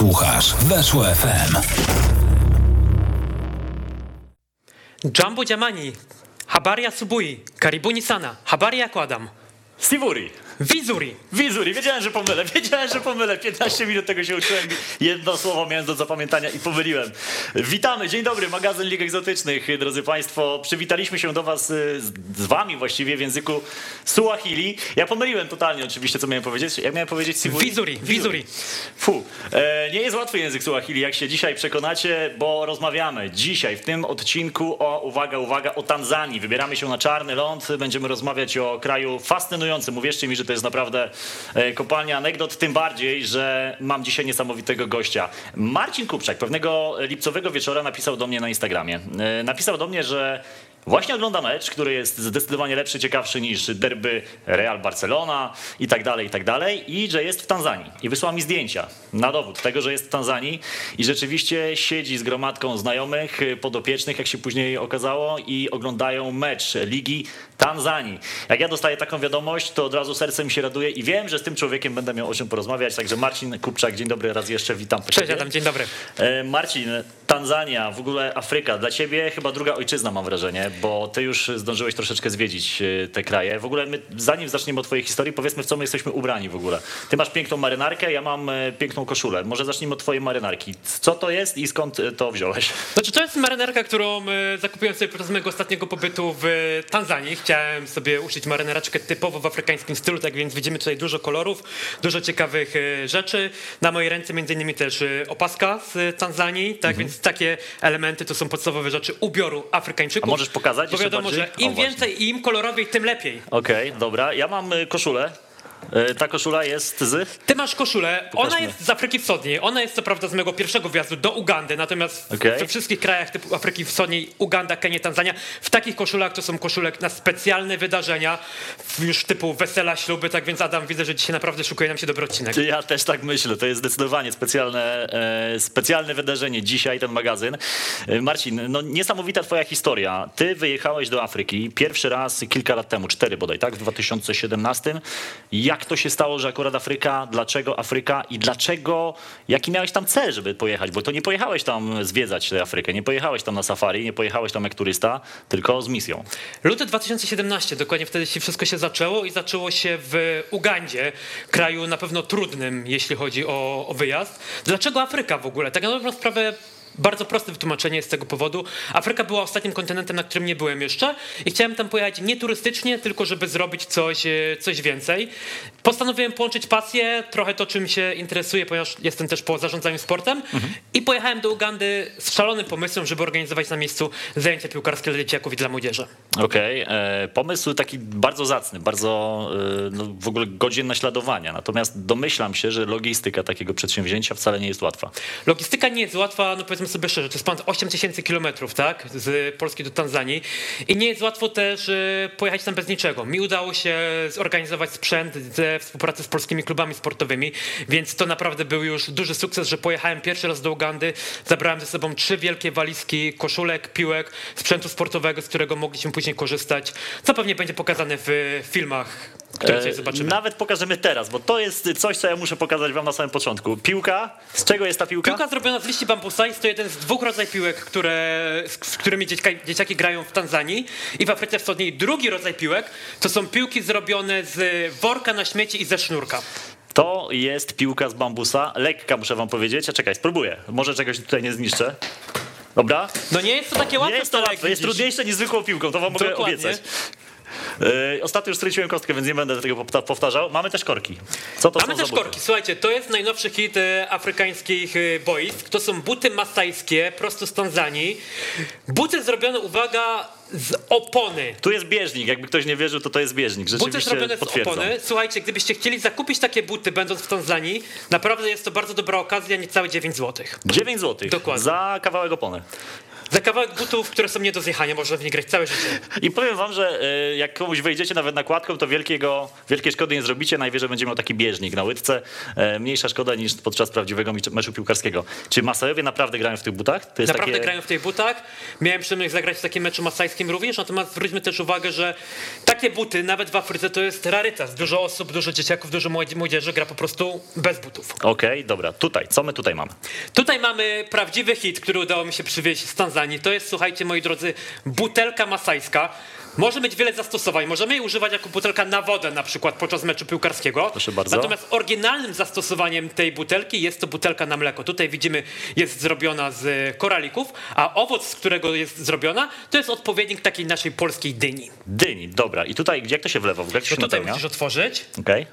Słuchasz Weszło FM. Jumbo Jamani, habari asubuhi, karibuni sana, habari yako Adam? Sivuri. Wizuri. Wizuri, wiedziałem, że pomylę, wiedziałem, że pomylę. 15 minut tego się uczyłem, jedno słowo miałem do zapamiętania i pomyliłem. Witamy, dzień dobry, magazyn Lig Egzotycznych, drodzy Państwo. Przywitaliśmy się do Was y, z, Wami właściwie w języku Suahili. Ja pomyliłem totalnie oczywiście, co miałem powiedzieć. Jak miałem powiedzieć Sivuri? Wizuri, wizuri. Fu, e, nie jest łatwy język Suahili, jak się dzisiaj przekonacie, bo rozmawiamy dzisiaj w tym odcinku o, uwaga, uwaga, o Tanzanii. Wybieramy się na czarny ląd, będziemy rozmawiać o kraju fascynującym. Uwierzcie mi, że to jest naprawdę e, kopalnia anegdot, tym bardziej, że mam dzisiaj niesamowitego gościa. Marcin Kupczak pewnego lipcowego wieczora napisał do mnie na Instagramie. E, napisał do mnie, że Właśnie ogląda mecz, który jest zdecydowanie lepszy, ciekawszy niż derby Real Barcelona i tak dalej, i tak dalej, i że jest w Tanzanii. I wysłał mi zdjęcia na dowód tego, że jest w Tanzanii i rzeczywiście siedzi z gromadką znajomych, podopiecznych, jak się później okazało, i oglądają mecz Ligi Tanzanii. Jak ja dostaję taką wiadomość, to od razu serce mi się raduje i wiem, że z tym człowiekiem będę miał o czym porozmawiać. Także Marcin Kupczak, dzień dobry raz jeszcze, witam. Cześć Adam, dzień dobry. E, Marcin, Tanzania, w ogóle Afryka, dla ciebie chyba druga ojczyzna mam wrażenie, bo ty już zdążyłeś troszeczkę zwiedzić e, te kraje. W ogóle my, zanim zaczniemy od twojej historii, powiedzmy w co my jesteśmy ubrani w ogóle. Ty masz piękną marynarkę, ja mam e, piękną koszulę. Może zacznijmy od twojej marynarki. Co to jest i skąd to wziąłeś? Znaczy to jest marynarka, którą zakupiłem sobie podczas mojego ostatniego pobytu w Tanzanii. Chciałem sobie uszyć marynareczkę typowo w afrykańskim stylu, tak więc widzimy tutaj dużo kolorów, dużo ciekawych rzeczy. Na mojej ręce między innymi też opaska z Tanzanii, tak mhm. więc takie elementy to są podstawowe rzeczy ubioru Afrykańczyków. A możesz pokazać? Bo wiadomo, że im o, więcej i im kolorowiej, tym lepiej. Okej, okay, dobra. Ja mam koszulę E, ta koszula jest z? Ty masz koszulę, Pokażmy. ona jest z Afryki Wschodniej, ona jest co prawda z mojego pierwszego wjazdu do Ugandy, natomiast okay. we wszystkich krajach typu Afryki Wschodniej, Uganda, Kenia, Tanzania, w takich koszulach to są koszulek na specjalne wydarzenia, już typu wesela, śluby, tak więc Adam, widzę, że dzisiaj naprawdę szukuje nam się dobry odcinek. Ja też tak myślę, to jest zdecydowanie specjalne, e, specjalne wydarzenie dzisiaj, ten magazyn. E, Marcin, no niesamowita twoja historia. Ty wyjechałeś do Afryki pierwszy raz kilka lat temu, cztery bodaj, tak, w 2017. Jak jak to się stało, że akurat Afryka, dlaczego Afryka i dlaczego, jaki miałeś tam cel, żeby pojechać? Bo to nie pojechałeś tam zwiedzać tę Afrykę, nie pojechałeś tam na safari, nie pojechałeś tam jak turysta, tylko z misją. Luty 2017, dokładnie wtedy się wszystko się zaczęło i zaczęło się w Ugandzie, kraju na pewno trudnym, jeśli chodzi o, o wyjazd. Dlaczego Afryka w ogóle? Tak na dobrą sprawę bardzo proste wytłumaczenie jest z tego powodu. Afryka była ostatnim kontynentem, na którym nie byłem jeszcze i chciałem tam pojechać nie turystycznie, tylko żeby zrobić coś, e, coś więcej. Postanowiłem połączyć pasję, trochę to, czym się interesuję, ponieważ jestem też po zarządzaniu sportem mhm. i pojechałem do Ugandy z szalonym pomysłem, żeby organizować na miejscu zajęcia piłkarskie dla dzieciaków i dla młodzieży. Okej, okay. E, pomysł taki bardzo zacny, bardzo e, no, w ogóle godzien naśladowania. Natomiast domyślam się, że logistyka takiego przedsięwzięcia wcale nie jest łatwa. Logistyka nie jest łatwa, no powiedzmy sobie szczerze, to jest ponad 8 tysięcy kilometrów, tak, z Polski do Tanzanii. I nie jest łatwo też e, pojechać tam bez niczego. Mi udało się zorganizować sprzęt ze współpracy z polskimi klubami sportowymi, więc to naprawdę był już duży sukces, że pojechałem pierwszy raz do Ugandy, zabrałem ze sobą trzy wielkie walizki koszulek, piłek, sprzętu sportowego, z którego mogliśmy później korzystać, co pewnie będzie pokazane w filmach które zobaczymy. Nawet pokażemy teraz, bo to jest coś, co ja muszę pokazać wam na samym początku. Piłka. Z czego jest ta piłka? Piłka zrobiona z liści bambusa. Jest to jeden z dwóch rodzajów piłek, które, z którymi dzieciaki, dzieciaki grają w Tanzanii i w Afryce Wschodniej. Drugi rodzaj piłek to są piłki zrobione z worka na śmieci i ze sznurka. To jest piłka z bambusa. Lekka, muszę wam powiedzieć. A czekaj, spróbuję. Może czegoś tutaj nie zniszczę. Dobra? No nie jest to takie łatwe. Nie jest to łatwe, jest trudniejsze niż zwykłą piłką, to wam mogę Dokładnie. obiecać. E, ostatnio już straciłem kostkę, więc nie będę tego powtarzał. Mamy też korki. Co to Mamy też korki. Słuchajcie, to jest najnowszy hit e, afrykańskich e, boisk. To są buty masajskie, prosto z Tanzanii. Buty zrobione, uwaga, z opony. Tu jest bieżnik, jakby ktoś nie wierzył, to to jest bieżnik. Buty zrobione z opony. Słuchajcie, gdybyście chcieli zakupić takie buty, będąc w Tanzanii, naprawdę jest to bardzo dobra okazja, niecałe 9 zł. 9 zł? Dokładnie. Za kawałek opony. Za kawałek butów, które są nie do zjechania, można w nie grać całe życie. I powiem wam, że e, jak komuś wejdziecie nawet nakładką, to wielkiego, wielkiej szkody nie zrobicie. Najwyżej będzie miał taki bieżnik na łydce. E, Mniejsza szkoda niż podczas prawdziwego mecz- meczu piłkarskiego. Czy Masajowie naprawdę grają w tych butach? Naprawdę takie... grają w tych butach. Miałem przyjemność zagrać w takim meczu masajskim również, natomiast zwróćmy też uwagę, że takie buty, nawet w Afryce, to jest rarytas. Dużo osób, dużo dzieciaków, dużo młodzi- młodzieży gra po prostu bez butów. Okej, dobra. Tutaj, co my tutaj mamy? Tutaj mamy prawdziwy hit, który udało mi się przywieźć z Tanzanii. To jest, słuchajcie, moi drodzy, butelka masajska. Może mieć wiele zastosowań. Możemy jej używać jako butelka na wodę, na przykład podczas meczu piłkarskiego. Proszę bardzo. Natomiast oryginalnym zastosowaniem tej butelki jest to butelka na mleko. Tutaj widzimy, jest zrobiona z koralików, a owoc, z którego jest zrobiona, to jest odpowiednik takiej naszej polskiej dyni. Dyni, dobra. I tutaj, jak to się wlewa? W ogóle jak to To się tutaj napełnia? musisz otworzyć. Okej.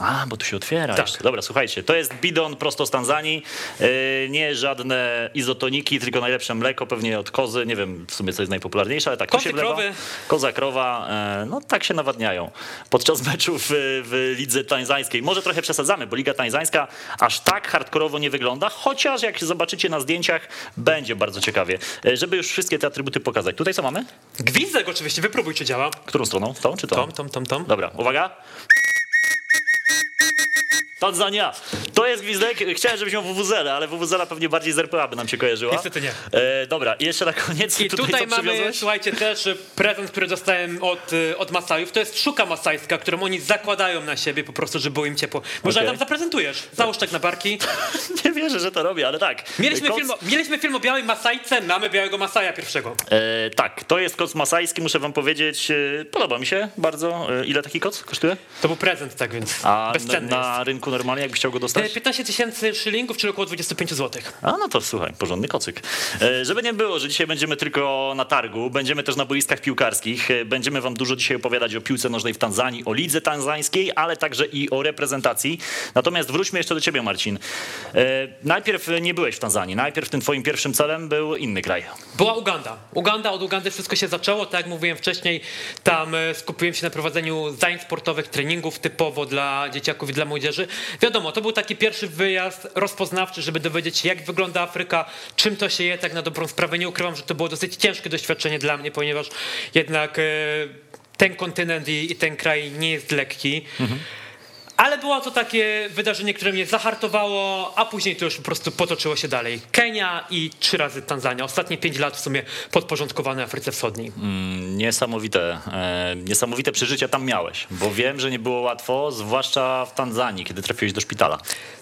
A, bo tu się otwiera Tak. jeszcze. Dobra, słuchajcie, to jest bidon prosto z Tanzanii. Yy, nie żadne izotoniki, tylko najlepsze mleko, pewnie od kozy. Nie wiem w sumie, co jest najpopularniejsze, ale tak, tu Kozy, się wlewa. krowy. Koza, krowa, e, no tak się nawadniają. Podczas meczów w, w lidze tańzańskiej. Może trochę przesadzamy, bo liga tańzańska aż tak hardkorowo nie wygląda, chociaż jak zobaczycie na zdjęciach, będzie bardzo ciekawie. E, Żeby już wszystkie te atrybuty pokazać. Tutaj co mamy? Gwizdek oczywiście, wypróbuj, czy działa. Którą stroną? Tą czy tą? Tom, tom, tom, tom. Dobra, uwaga. Tanzania. To jest gwizdek. Chciałem, żebyś miał WWZL, ale WWZL pewnie bardziej z RPA by nam się kojarzyła. Niestety nie. E, dobra, i jeszcze na koniec. I tutaj, co mamy, słuchajcie, też prezent, który dostałem od, y, od Masajów. To jest szuka masajska, którą oni zakładają na siebie po prostu, żeby było im ciepło. Może Okej. nam zaprezentujesz. Załóż tak na barki. Nie wierzę, że to robię, ale tak. Mieliśmy, Koc- film, o- mieliśmy film o białej Masajce, mamy białego Masaja pierwszego. E, tak, to jest koc masajski, muszę wam powiedzieć. E, podoba mi się bardzo. E, ile taki koc kosztuje? To był prezent, tak więc A bezcenny na, na rynku normalnie, jakbyś chciał go E, dostać? 15 tysięcy szylingów, czyli około 25 zł. A no to słuchaj, porządny kocyk. E, Żeby nie było, że dzisiaj będziemy tylko na targu, będziemy też na boiskach piłkarskich. E, Będziemy wam dużo dzisiaj opowiadać o piłce nożnej w Tanzanii, o lidze tanzańskiej, ale także i o reprezentacji. Natomiast wróćmy jeszcze do ciebie, Marcin. E, Najpierw nie byłeś w Tanzanii, najpierw tym twoim pierwszym celem był inny kraj. Była Uganda. Uganda, od Ugandy wszystko się zaczęło, tak jak mówiłem wcześniej, tam e, skupiłem się na prowadzeniu zajęć sportowych, treningów typowo dla dzieciaków i dla młodzieży. Wiadomo, to był taki pierwszy wyjazd rozpoznawczy, żeby dowiedzieć się, jak wygląda Afryka, czym to się je, tak na dobrą sprawę. Nie ukrywam, że to było dosyć ciężkie doświadczenie dla mnie, ponieważ jednak e, ten kontynent i, ten kraj nie jest lekki. Ale było to takie wydarzenie, które mnie zahartowało, a później to już po prostu potoczyło się dalej. Kenia i trzy razy Tanzania. Ostatnie pięć lat w sumie podporządkowane Afryce Wschodniej. Niesamowite, e, niesamowite przeżycia tam miałeś, bo wiem, że nie było łatwo, zwłaszcza w Tanzanii, kiedy trafiłeś do szpitala.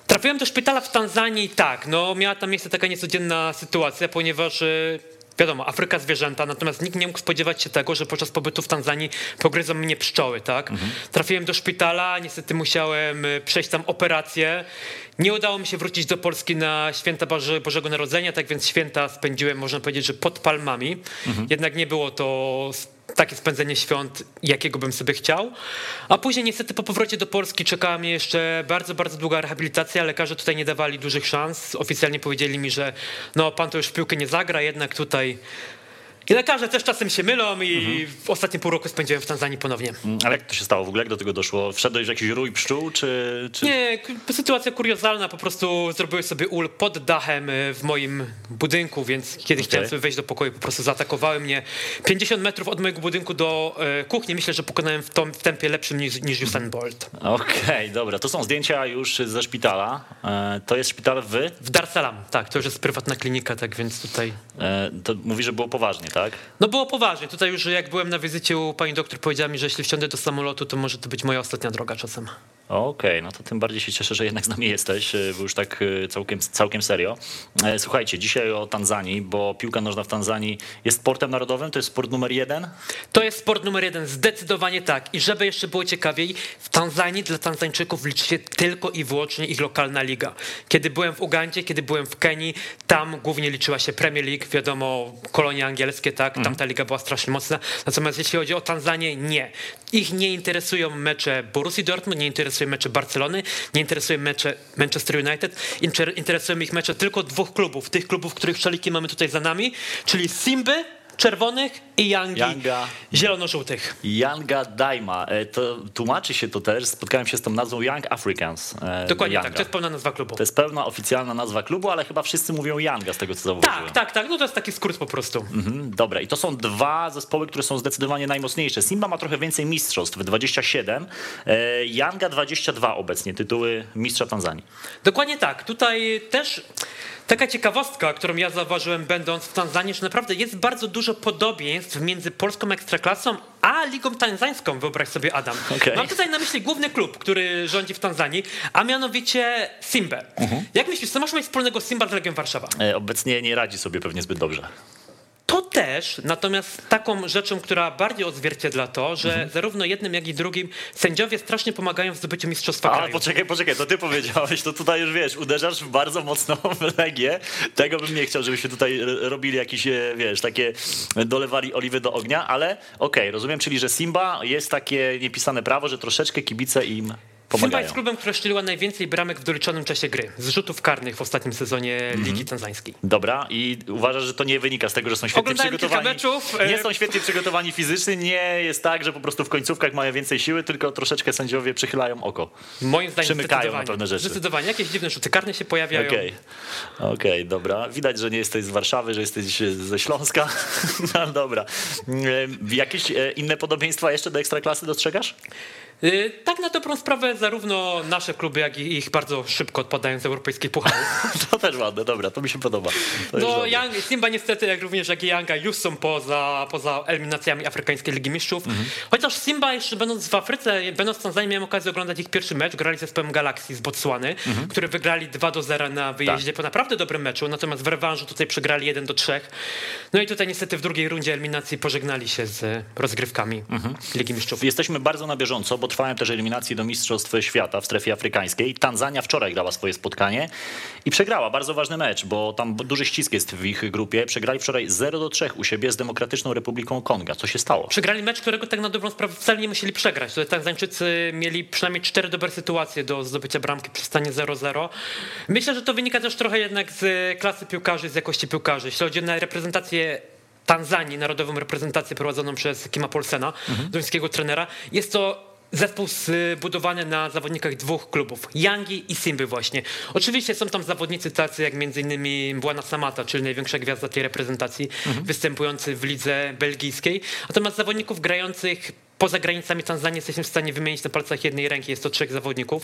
Trafiłem do szpitala w Tanzanii, tak, no miała tam miejsce taka niecodzienna sytuacja, ponieważ... e, Wiadomo, Afryka zwierzęta, natomiast nikt nie mógł spodziewać się tego, że podczas pobytu w Tanzanii pogryzą mnie pszczoły, tak? Trafiłem do szpitala, niestety musiałem e, przejść tam operację. Nie udało mi się wrócić do Polski na święta Boże, Bożego Narodzenia, tak więc święta spędziłem, można powiedzieć, że pod palmami. Jednak nie było to takie spędzenie świąt, jakiego bym sobie chciał. A później niestety po powrocie do Polski czekała mnie jeszcze bardzo, bardzo długa rehabilitacja. Lekarze tutaj nie dawali dużych szans. Oficjalnie powiedzieli mi, że no pan to już w piłkę nie zagra, jednak tutaj... I lekarze też czasem się mylą i w ostatnie pół roku spędziłem w Tanzanii ponownie. Mm, Ale jak to się stało w ogóle? Jak do tego doszło? Wszedłeś w jakiś rój pszczół, czy... czy... Nie, sytuacja kuriozalna, po prostu zrobiłem sobie ul pod dachem y, w moim budynku, więc kiedy chciałem sobie wejść do pokoju, po prostu zaatakowały mnie 50 metrów od mojego budynku do e, kuchni. Myślę, że pokonałem w, tom, w tempie lepszym niż, niż Usain Bolt. Okej, dobra. To są zdjęcia już ze szpitala. E, To jest szpital w... W Dar Salaam, tak, to już jest prywatna klinika, tak więc tutaj... e, To mówi, że było poważnie, tak? No było poważnie, tutaj już jak byłem na wizycie u pani doktor powiedziała mi, że jeśli wsiądę do samolotu, to może to być moja ostatnia droga czasem. Okej, no to tym bardziej się cieszę, że jednak z nami jesteś, e, bo już tak e, całkiem, całkiem serio. E, Słuchajcie, dzisiaj o Tanzanii, bo piłka nożna w Tanzanii jest sportem narodowym, to jest sport numer jeden. To jest sport numer jeden, zdecydowanie tak. I żeby jeszcze było ciekawiej, w Tanzanii dla Tanzańczyków liczy się tylko i wyłącznie ich lokalna liga. Kiedy byłem w Ugandzie, kiedy byłem w Kenii, tam głównie liczyła się Premier League, wiadomo, kolonie angielskie, tak, tam ta liga była strasznie mocna. Natomiast jeśli chodzi o Tanzanię, nie. Ich nie interesują mecze Borussii Dortmund, nie interesują mecze Barcelony, nie interesują mecze Manchester United, Inter- interesują ich mecze tylko dwóch klubów, tych klubów, których szaliki mamy tutaj za nami, czyli Simby czerwonych i Yangi Yanga. zielono-żółtych. Yanga Daima. E, To tłumaczy się to też, spotkałem się z tą nazwą Young Africans. e, Dokładnie Yanga. tak, to jest pełna nazwa klubu. To jest pełna oficjalna nazwa klubu, ale chyba wszyscy mówią Yanga z tego co zauważyłem. Tak, tak, tak, no to jest taki skrót po prostu. Mhm, Dobra, i to są dwa zespoły, które są zdecydowanie najmocniejsze. Simba ma trochę więcej mistrzostw, 27, e, Yanga 22 obecnie, tytuły mistrza Tanzanii. Dokładnie tak. Tutaj też taka ciekawostka, którą ja zauważyłem będąc w Tanzanii, że naprawdę jest bardzo dużo podobieństw między polską ekstraklasą a ligą tanzańską, wyobraź sobie Adam. Okej. Mam tutaj na myśli główny klub, który rządzi w Tanzanii, a mianowicie Simbę. Mhm. Jak myślisz, co masz mieć wspólnego Simba z Legią Warszawa? E, Obecnie nie radzi sobie pewnie zbyt dobrze. To też, natomiast taką rzeczą, która bardziej odzwierciedla to, że Mhm. zarówno jednym, jak i drugim sędziowie strasznie pomagają w zdobyciu mistrzostwa Ale poczekaj, poczekaj, to ty powiedziałeś, to tutaj już wiesz, uderzasz w bardzo mocną Legię. Tego bym nie chciał, żebyśmy tutaj robili jakieś, e, wiesz, takie, dolewali oliwy do ognia, ale okej, rozumiem, czyli że Simba jest takie niepisane prawo, że troszeczkę kibice im Simba pomagają. jest klubem, która strzeliła najwięcej bramek w doliczonym czasie gry, z rzutów karnych w ostatnim sezonie Mhm. Ligi Tanzańskiej. Dobra, i uważasz, że to nie wynika z tego, że są świetnie Oglądałem przygotowani. meczów, e- Nie są świetnie przygotowani fizycznie, nie jest tak, że po prostu w końcówkach mają więcej siły, tylko troszeczkę sędziowie przychylają oko. Moim zdaniem Przymykają na pewne rzeczy. Zdecydowanie. Jakieś dziwne rzuty karne się pojawiają. Okej, okej, dobra. Widać, że nie jesteś z Warszawy, że jesteś ze Śląska. No dobra. E, Jakieś e, inne podobieństwa jeszcze do Ekstraklasy dostrzegasz? Y, Tak na dobrą sprawę zarówno nasze kluby, jak i ich bardzo szybko odpadają z europejskich pucharów. To też ładne, dobra, to mi się podoba. To No. Young, Simba niestety, jak również jak i Yanga, już są poza, poza eliminacjami Afrykańskiej Ligi Mistrzów. Mhm. Chociaż Simba jeszcze będąc w Afryce, będąc w Tanzanii, miałem okazję oglądać ich pierwszy mecz. Grali z zespołem Galaxy z Botswany, Mhm. który wygrali 2 do 0 na wyjeździe po naprawdę dobrym meczu. Natomiast w rewanżu tutaj przegrali 1 do 3. No i tutaj niestety w drugiej rundzie eliminacji pożegnali się z rozgrywkami Mhm. Ligi Mistrzów. Jesteśmy bardzo na bieżąco, bo trwają też eliminacje do Mistrzostw Świata w strefie afrykańskiej. Tanzania wczoraj grała swoje spotkanie i przegrała. Bardzo ważny mecz, bo tam duży ścisk jest w ich grupie. Przegrali wczoraj 0 do 3 u siebie z Demokratyczną Republiką Konga. Co się stało? Przegrali mecz, którego tak na dobrą sprawę wcale nie musieli przegrać. Tutaj Tanzańczycy mieli przynajmniej cztery dobre sytuacje do zdobycia bramki przy stanie 0-0. Myślę, że to wynika też trochę jednak z klasy piłkarzy, z jakości piłkarzy. Jeśli chodzi o reprezentację Tanzanii, narodową reprezentację prowadzoną przez Kima Polsena, duńskiego trenera, jest to Zespół zbudowany na zawodnikach dwóch klubów, Yangi i Simby właśnie. Oczywiście są tam zawodnicy tacy jak m.in. Błana Samata, czyli największa gwiazda tej reprezentacji, występujący w lidze belgijskiej. Natomiast zawodników grających poza granicami Tanzanii jesteśmy w stanie wymienić na palcach jednej ręki, jest to trzech zawodników.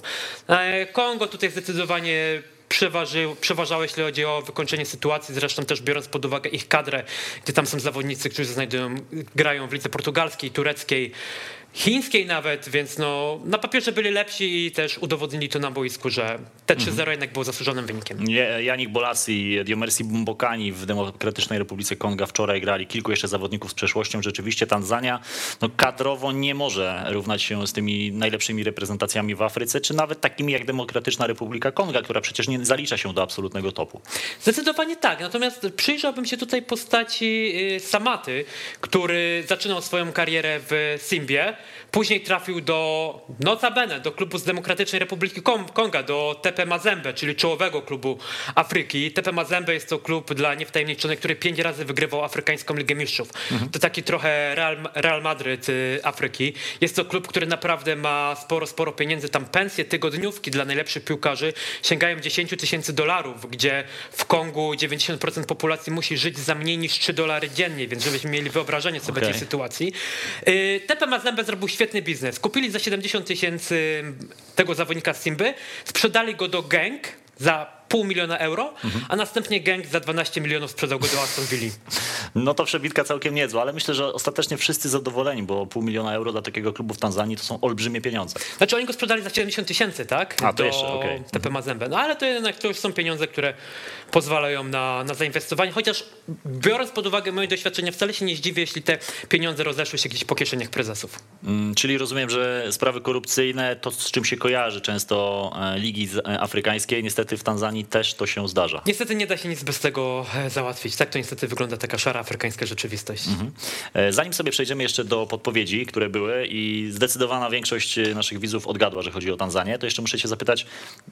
E, Kongo tutaj zdecydowanie przeważył, przeważało, jeśli chodzi o wykończenie sytuacji, zresztą też biorąc pod uwagę ich kadrę, gdzie tam są zawodnicy, którzy znajdują, grają w lidze portugalskiej, tureckiej, chińskiej nawet, więc no, na papierze byli lepsi i też udowodnili to na boisku, że te 3-0 jednak było zasłużonym wynikiem. Janik Bolasi, Diomersi Bumbokani w Demokratycznej Republice Konga wczoraj grali kilku jeszcze zawodników z przeszłością. Rzeczywiście Tanzania no, kadrowo nie może równać się z tymi najlepszymi reprezentacjami w Afryce, czy nawet takimi jak Demokratyczna Republika Konga, która przecież nie zalicza się do absolutnego topu. Zdecydowanie tak, natomiast przyjrzałbym się tutaj postaci y, Samaty, który zaczynał swoją karierę w Simbie, później trafił do notabene, do klubu z Demokratycznej Republiki Konga, do TP Mazembe, czyli czołowego klubu Afryki. TP Mazembe jest to klub dla niewtajemniczonych, który pięć razy wygrywał Afrykańską Ligę Mistrzów. To taki trochę Real, Real Madryt y, Afryki. Jest to klub, który naprawdę ma sporo, sporo pieniędzy. Tam pensje tygodniówki dla najlepszych piłkarzy sięgają 10 tysięcy dolarów, gdzie w Kongu 90% populacji musi żyć za mniej niż 3 dolary dziennie, więc żebyśmy mieli wyobrażenie sobie Okej. tej sytuacji. Y, TP Mazembe zrobił świetny biznes. Kupili za 70 tysięcy tego zawodnika z Simby, sprzedali go do Genk za pół miliona euro, a następnie Genk za 12 milionów sprzedał go do Aston Villa. No to przebitka całkiem niezła, ale myślę, że ostatecznie wszyscy zadowoleni, bo pół miliona euro dla takiego klubu w Tanzanii to są olbrzymie pieniądze. Znaczy oni go sprzedali za 70 tysięcy, tak? A, to Do jeszcze, okej. TP Mazembe. No ale to jednak to już są pieniądze, które pozwalają na, na zainwestowanie, chociaż biorąc pod uwagę moje doświadczenia, wcale się nie zdziwię, jeśli te pieniądze rozeszły się gdzieś po kieszeniach prezesów. Mm, Czyli rozumiem, że sprawy korupcyjne, to z czym się kojarzy często e, ligi e, afrykańskie, niestety w Tanzanii Tanzanii też to się zdarza. Niestety nie da się nic bez tego e, załatwić. Tak to niestety wygląda taka szara afrykańska rzeczywistość. Mhm. E, zanim sobie przejdziemy jeszcze do podpowiedzi, które były i zdecydowana większość naszych widzów odgadła, że chodzi o Tanzanię, to jeszcze muszę cię zapytać,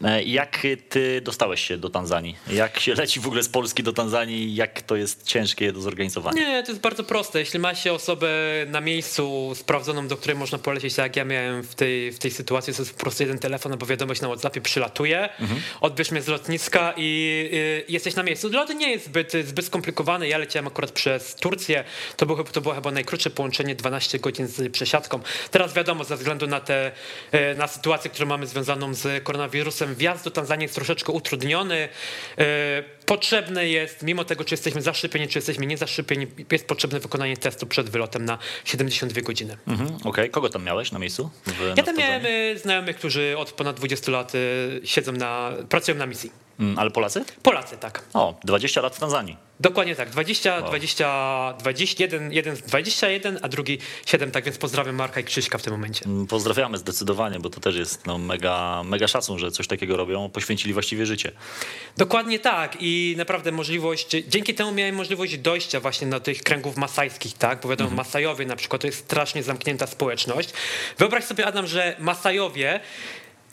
e, jak ty dostałeś się do Tanzanii? Jak się leci w ogóle z Polski do Tanzanii? Jak to jest ciężkie do zorganizowania? Nie, to jest bardzo proste. Jeśli ma się osobę na miejscu sprawdzoną, do której można polecieć, tak jak ja miałem w tej, w tej sytuacji, to jest po prostu jeden telefon albo wiadomość na WhatsAppie, przylatuje, mhm. odbierz mnie z lotniska i y, jesteś na miejscu. Lot nie jest zbyt, zbyt skomplikowany. Ja leciałem akurat przez Turcję. To było, to było chyba najkrótsze połączenie, 12 godzin z przesiadką. Teraz wiadomo, ze względu na te, y, na sytuację, którą mamy związaną z koronawirusem, wjazd do Tanzanii jest troszeczkę utrudniony. Y, potrzebne jest, mimo tego, czy jesteśmy zaszczepieni, czy jesteśmy niezaszczepieni, jest potrzebne wykonanie testu przed wylotem na 72 godziny. Mhm, Okej, okay. kogo tam miałeś na miejscu? W, ja tam miałem znajomych, którzy od ponad 20 lat siedzą na, pracują na misji. Mm, ale Polacy? Polacy, tak. O, 20 lat w Tanzanii. Dokładnie tak, 20, wow. 20, 21, jeden 21, a drugi 7, tak więc pozdrawiam Marka i Krzyśka w tym momencie. Mm, pozdrawiamy zdecydowanie, bo to też jest no, mega, mega szacun, że coś takiego robią, poświęcili właściwie życie. Dokładnie tak i naprawdę możliwość, dzięki temu miałem możliwość dojścia właśnie do tych kręgów masajskich, tak, bo wiadomo, mhm. Masajowie na przykład to jest strasznie zamknięta społeczność. Wyobraź sobie Adam, że Masajowie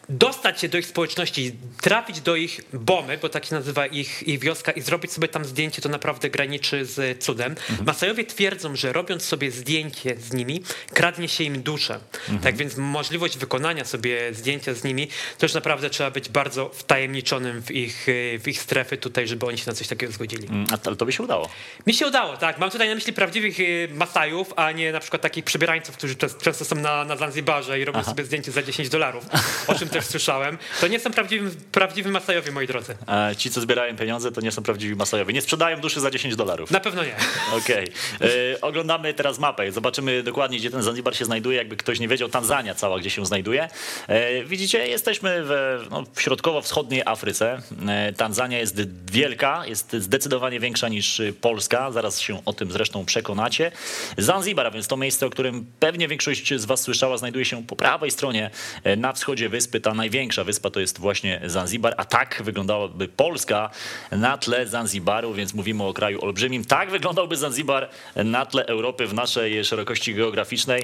dostać się do ich społeczności, trafić do ich bomy, bo tak się nazywa ich, ich wioska i zrobić sobie tam zdjęcie, to naprawdę graniczy z cudem. Mhm. Masajowie twierdzą, że robiąc sobie zdjęcie z nimi, kradnie się im duszę. Mhm. Tak więc możliwość wykonania sobie zdjęcia z nimi, to już naprawdę trzeba być bardzo wtajemniczonym w ich, w ich strefy tutaj, żeby oni się na coś takiego zgodzili. Mm, a to by się udało? Mi się udało, tak. Mam tutaj na myśli prawdziwych y, Masajów, a nie na przykład takich przebierańców, którzy często są na, na Zanzibarze i robią Aha. sobie zdjęcie za 10 dolarów, o czym też słyszałem. To nie są prawdziwi, prawdziwi Masajowie, moi drodzy. A ci, co zbierają pieniądze, to nie są prawdziwi Masajowie. Nie sprzedają duszy za 10 dolarów. Na pewno nie. Okej. Okay. E, oglądamy teraz mapę zobaczymy dokładnie, gdzie ten Zanzibar się znajduje. Jakby ktoś nie wiedział, Tanzania cała, gdzie się znajduje. E, widzicie, jesteśmy w, no, w środkowo-wschodniej Afryce. E, Tanzania jest wielka, jest zdecydowanie większa niż Polska. Zaraz się o tym zresztą przekonacie. Zanzibar, więc to miejsce, o którym pewnie większość z was słyszała, znajduje się po prawej stronie na wschodzie wyspy. Ta największa wyspa to jest właśnie Zanzibar, a tak wyglądałaby Polska na tle Zanzibaru, więc mówimy o kraju olbrzymim. Tak wyglądałby Zanzibar na tle Europy w naszej szerokości geograficznej.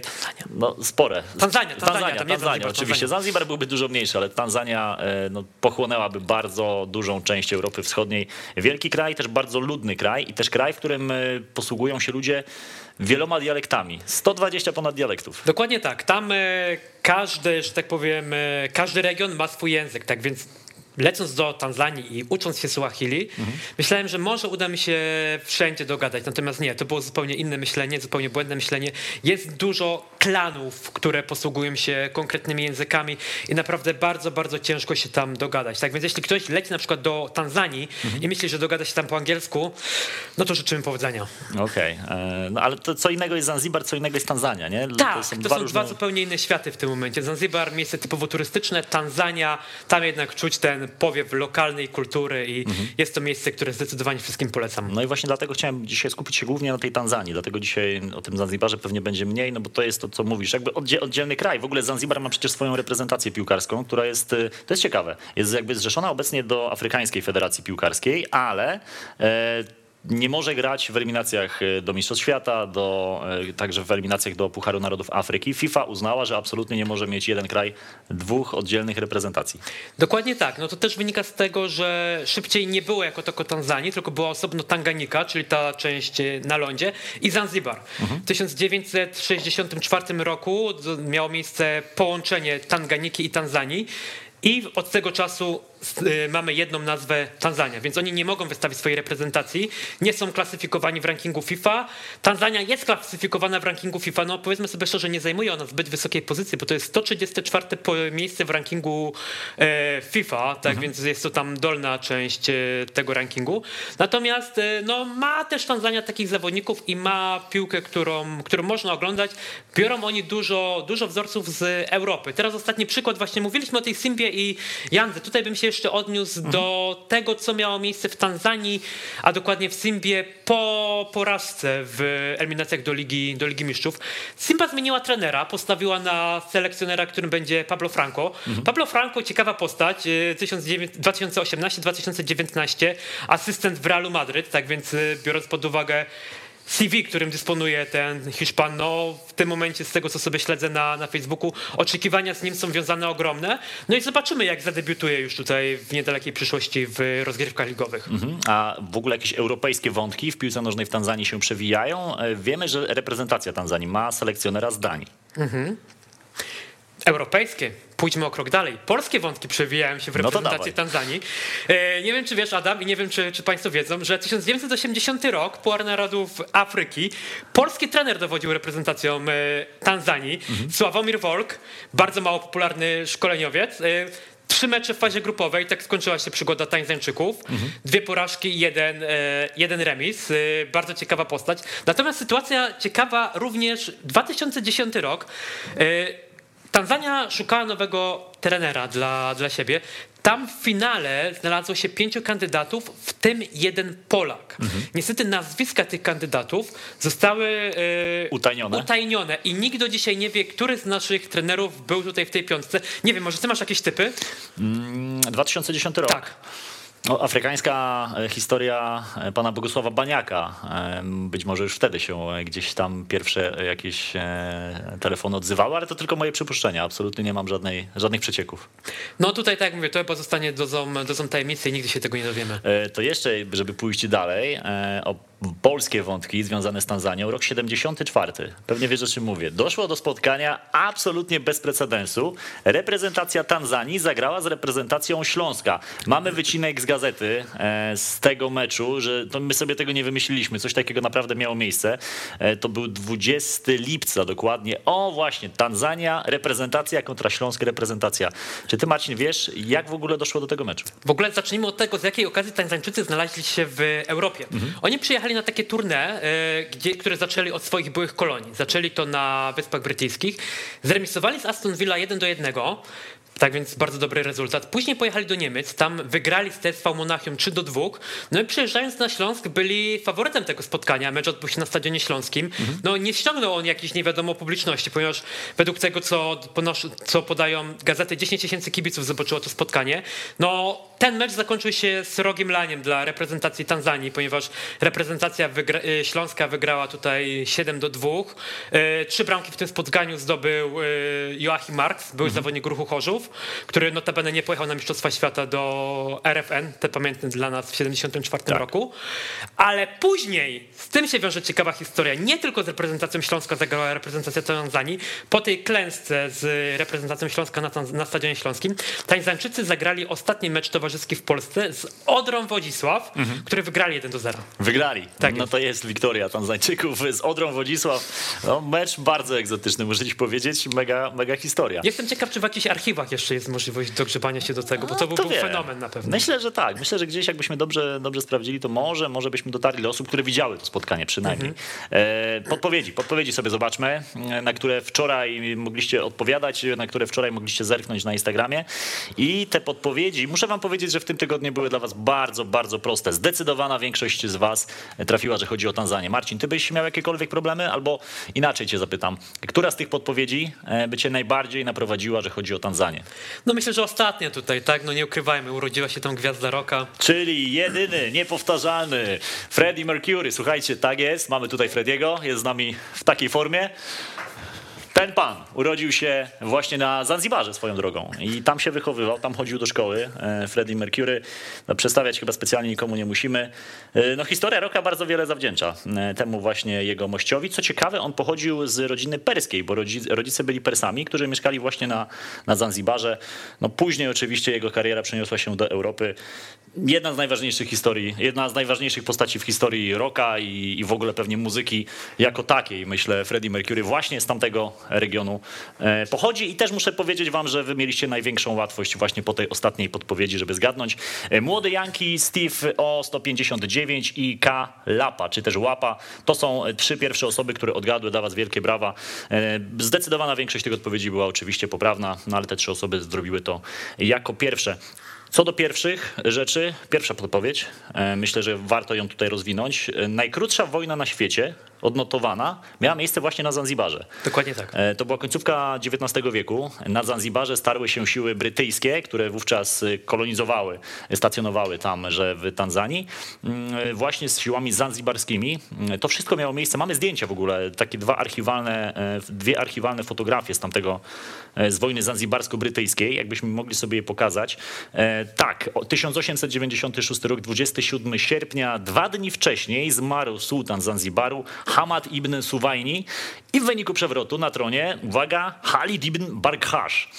No spore. Tanzania, Tanzania, Tanzania, Tanzania oczywiście. Zanzibar byłby dużo mniejszy, ale Tanzania e, no, pochłonęłaby bardzo dużą część Europy Wschodniej. Wielki kraj, też bardzo ludny kraj i też kraj, w którym e, posługują się ludzie wieloma dialektami. 120 ponad dialektów. Dokładnie tak. Tam e, każdy, że tak powiem, e, każdy region ma swój język, tak więc lecąc do Tanzanii i ucząc się Swahili, mhm. myślałem, że może uda mi się wszędzie dogadać. Natomiast nie, to było zupełnie inne myślenie, zupełnie błędne myślenie. Jest dużo klanów, które posługują się konkretnymi językami i naprawdę bardzo, bardzo ciężko się tam dogadać. Tak więc jeśli ktoś leci na przykład do Tanzanii mhm. i myśli, że dogada się tam po angielsku, no to życzymy powodzenia. Okej, okay. E, no ale to co innego jest Zanzibar, co innego jest Tanzania, nie? Tak, to są, to dwa, są różne... dwa zupełnie inne światy w tym momencie. Zanzibar, miejsce typowo turystyczne, Tanzania, tam jednak czuć ten powiew lokalnej kultury i mhm. jest to miejsce, które zdecydowanie wszystkim polecam. No i właśnie dlatego chciałem dzisiaj skupić się głównie na tej Tanzanii, dlatego dzisiaj o tym Zanzibarze pewnie będzie mniej, no bo to jest to, co mówisz, jakby oddzielny kraj. W ogóle Zanzibar ma przecież swoją reprezentację piłkarską, która jest, y, to jest ciekawe, jest jakby zrzeszona obecnie do Afrykańskiej Federacji Piłkarskiej, ale e, nie może grać w eliminacjach e, do Mistrzostw Świata, do, e, także w eliminacjach do Pucharu Narodów Afryki. FIFA uznała, że absolutnie nie może mieć jeden kraj dwóch oddzielnych reprezentacji. Dokładnie tak. No to też wynika z tego, że szybciej nie było jako tako Tanzanii, tylko była osobno Tanganika, czyli ta część e, na lądzie i Zanzibar. Mhm. W 1964 roku miało miejsce połączenie Tanganiki i Tanzanii i od tego czasu mamy jedną nazwę Tanzania, więc oni nie mogą wystawić swojej reprezentacji, nie są klasyfikowani w rankingu FIFA. Tanzania jest klasyfikowana w rankingu FIFA, no powiedzmy sobie szczerze, nie zajmuje ona zbyt wysokiej pozycji, bo to jest 134 miejsce w rankingu e, FIFA, tak mhm. więc jest to tam dolna część e, tego rankingu. Natomiast e, no, ma też Tanzania takich zawodników i ma piłkę, którą, którą można oglądać. Biorą oni dużo, dużo wzorców z Europy. Teraz ostatni przykład, właśnie mówiliśmy o tej Simbie i Jandze. Tutaj bym się jeszcze odniósł mhm. do tego, co miało miejsce w Tanzanii, a dokładnie w Simbie po porażce w eliminacjach do Ligi, do Ligi Mistrzów. Simba zmieniła trenera, postawiła na selekcjonera, którym będzie Pablo Franco. Mhm. Pablo Franco, ciekawa postać, 2018-2019, y, asystent w Realu Madryt, tak więc y, biorąc pod uwagę CV, którym dysponuje ten Hiszpan, no w tym momencie z tego, co sobie śledzę na, na Facebooku, oczekiwania z nim są wiązane ogromne. No i zobaczymy, jak zadebiutuje już tutaj w niedalekiej przyszłości w rozgrywkach ligowych. Mhm. A w ogóle jakieś europejskie wątki w piłce nożnej w Tanzanii się przewijają? E, wiemy, że reprezentacja Tanzanii ma selekcjonera z Danii. Mhm. Europejskie pójdźmy o krok dalej. Polskie wątki przewijają się w no reprezentacji no Tanzanii. E, nie wiem, czy wiesz, Adam, i nie wiem, czy, czy Państwo wiedzą, że 1980 rok, Puar Narodów Afryki, polski trener dowodził reprezentacją e, Tanzanii. Mhm. Sławomir Wolk, bardzo mało popularny szkoleniowiec. E, trzy mecze w fazie grupowej, tak skończyła się przygoda Tańzańczyków. Mhm. Dwie porażki, jeden, jeden remis. Bardzo ciekawa postać. Natomiast sytuacja ciekawa również 2010 rok. Tanzania szukała nowego trenera dla, dla siebie. Tam w finale znalazło się pięciu kandydatów, w tym jeden Polak. Mhm. Niestety nazwiska tych kandydatów zostały yy, utajnione. utajnione i nikt do dzisiaj nie wie, który z naszych trenerów był tutaj w tej piątce. Nie wiem, może ty masz jakieś typy? Mm, 2010 rok. Tak. No, afrykańska e, historia e, pana Bogusława Baniaka. E, być może już wtedy się gdzieś tam pierwsze jakieś telefony odzywały, ale to tylko moje przypuszczenia. Absolutnie nie mam żadnej, żadnych przecieków. No tutaj, tak jak mówię, to pozostanie dozą, dozą tajemnicy i nigdy się tego nie dowiemy. To jeszcze, żeby pójść dalej, o polskie wątki związane z Tanzanią. Rok 74. Pewnie wiesz, o czym mówię. Doszło do spotkania absolutnie bez precedensu. Reprezentacja Tanzanii zagrała z reprezentacją Śląska. Mamy wycinek z gazety e, z tego meczu, że my sobie tego nie wymyśliliśmy. Coś takiego naprawdę miało miejsce. E, to był 20 lipca dokładnie. O właśnie, Tanzania, reprezentacja kontra Śląsk, reprezentacja. Czy ty Marcin wiesz, jak w ogóle doszło do tego meczu? W ogóle zacznijmy od tego, z jakiej okazji Tanzańczycy znaleźli się w Europie. Mhm. Oni przyjechali na takie tournée, e, gdzie, które zaczęli od swoich byłych kolonii. Zaczęli to na Wyspach Brytyjskich. Zremisowali z Aston Villa 1 do 1. Tak więc bardzo dobry rezultat. Później pojechali do Niemiec, tam wygrali z TSV Monachium 3 do 2. No i przyjeżdżając na Śląsk byli faworytem tego spotkania. Mecz odbył się na Stadionie Śląskim. Mhm. No nie ściągnął on jakiejś nie wiadomo publiczności, ponieważ według tego, co, co podają gazety, 10 tysięcy kibiców zobaczyło to spotkanie. No ten mecz zakończył się srogim laniem dla reprezentacji Tanzanii, ponieważ reprezentacja wygra y, Śląska wygrała tutaj 7 do 2. Y, trzy bramki w tym spotkaniu zdobył y, Joachim Marks, były mhm. zawodnik ruchu Chorzów który notabene nie pojechał na Mistrzostwa Świata do RFN, te pamiętne dla nas w 74 tak. roku. Ale później, z tym się wiąże ciekawa historia, nie tylko z reprezentacją Śląska zagrała reprezentacja Tanzanii, po tej klęsce z reprezentacją Śląska na, na Stadionie Śląskim, Tanzańczycy zagrali ostatni mecz towarzyski w Polsce z Odrą Wodzisław, mhm. który wygrali 1 do 0. Wygrali. Tak no to jest wiktoria Tanzańczyków z Odrą Wodzisław. No, mecz bardzo egzotyczny, muszę ci powiedzieć, mega, mega historia. Jestem ciekaw, czy w jakichś archiwach jeszcze jest możliwość dogrzebania się do tego, bo to był, był fenomen na pewno. Myślę, że tak. Myślę, że gdzieś jakbyśmy dobrze, dobrze sprawdzili, to może, może byśmy dotarli do osób, które widziały to spotkanie przynajmniej. Mhm. E, podpowiedzi, podpowiedzi sobie zobaczmy, na które wczoraj mogliście odpowiadać, na które wczoraj mogliście zerknąć na Instagramie. I te podpowiedzi, muszę wam powiedzieć, że w tym tygodniu były dla was bardzo, bardzo proste. Zdecydowana większość z was trafiła, że chodzi o Tanzanię. Marcin, ty byś miał jakiekolwiek problemy? Albo inaczej cię zapytam. Która z tych podpowiedzi e, by cię najbardziej naprowadziła, że chodzi o Tanzanię? No myślę, że ostatnia tutaj, tak? No nie ukrywajmy, urodziła się tam gwiazda roka. Czyli jedyny, niepowtarzalny Freddie Mercury. Słuchajcie, tak jest, mamy tutaj Frediego, jest z nami w takiej formie. Ten pan urodził się właśnie na Zanzibarze swoją drogą i tam się wychowywał, tam chodził do szkoły. E, Freddie Mercury, no, przedstawiać chyba specjalnie nikomu nie musimy. E, no historia Roka bardzo wiele zawdzięcza e, temu właśnie jego mościowi. Co ciekawe, on pochodził z rodziny perskiej, bo rodzice byli Persami, którzy mieszkali właśnie na, na Zanzibarze. No później oczywiście jego kariera przeniosła się do Europy. Jedna z najważniejszych historii, jedna z najważniejszych postaci w historii rocka i, i w ogóle pewnie muzyki jako takiej, myślę, Freddie Mercury właśnie z tamtego regionu e, pochodzi i też muszę powiedzieć wam, że wy mieliście największą łatwość właśnie po tej ostatniej podpowiedzi, żeby zgadnąć. E, młody Yankee, Steve o 159 i K Lapa, czy też Łapa. To są trzy pierwsze osoby, które odgadły, dla was wielkie brawa. E, zdecydowana większość tych odpowiedzi była oczywiście poprawna, no ale te trzy osoby zrobiły to jako pierwsze. Co do pierwszych rzeczy, pierwsza podpowiedź, e, myślę, że warto ją tutaj rozwinąć. E, najkrótsza wojna na świecie, odnotowana, miała miejsce właśnie na Zanzibarze. Dokładnie tak. E, to była końcówka XIX wieku. Na Zanzibarze starły się siły brytyjskie, które wówczas kolonizowały, stacjonowały tam, że w Tanzanii, mm, właśnie z siłami zanzibarskimi. Mm, to wszystko miało miejsce. Mamy zdjęcia w ogóle, takie dwa archiwalne, dwie archiwalne fotografie z tamtego, z wojny zanzibarsko-brytyjskiej, jakbyśmy mogli sobie je pokazać. Tak, 1896 rok, 27 sierpnia, dwa dni wcześniej zmarł sułtan Zanzibaru Hamad ibn Suwajni i w wyniku przewrotu na tronie, uwaga, Halid ibn Barkhash.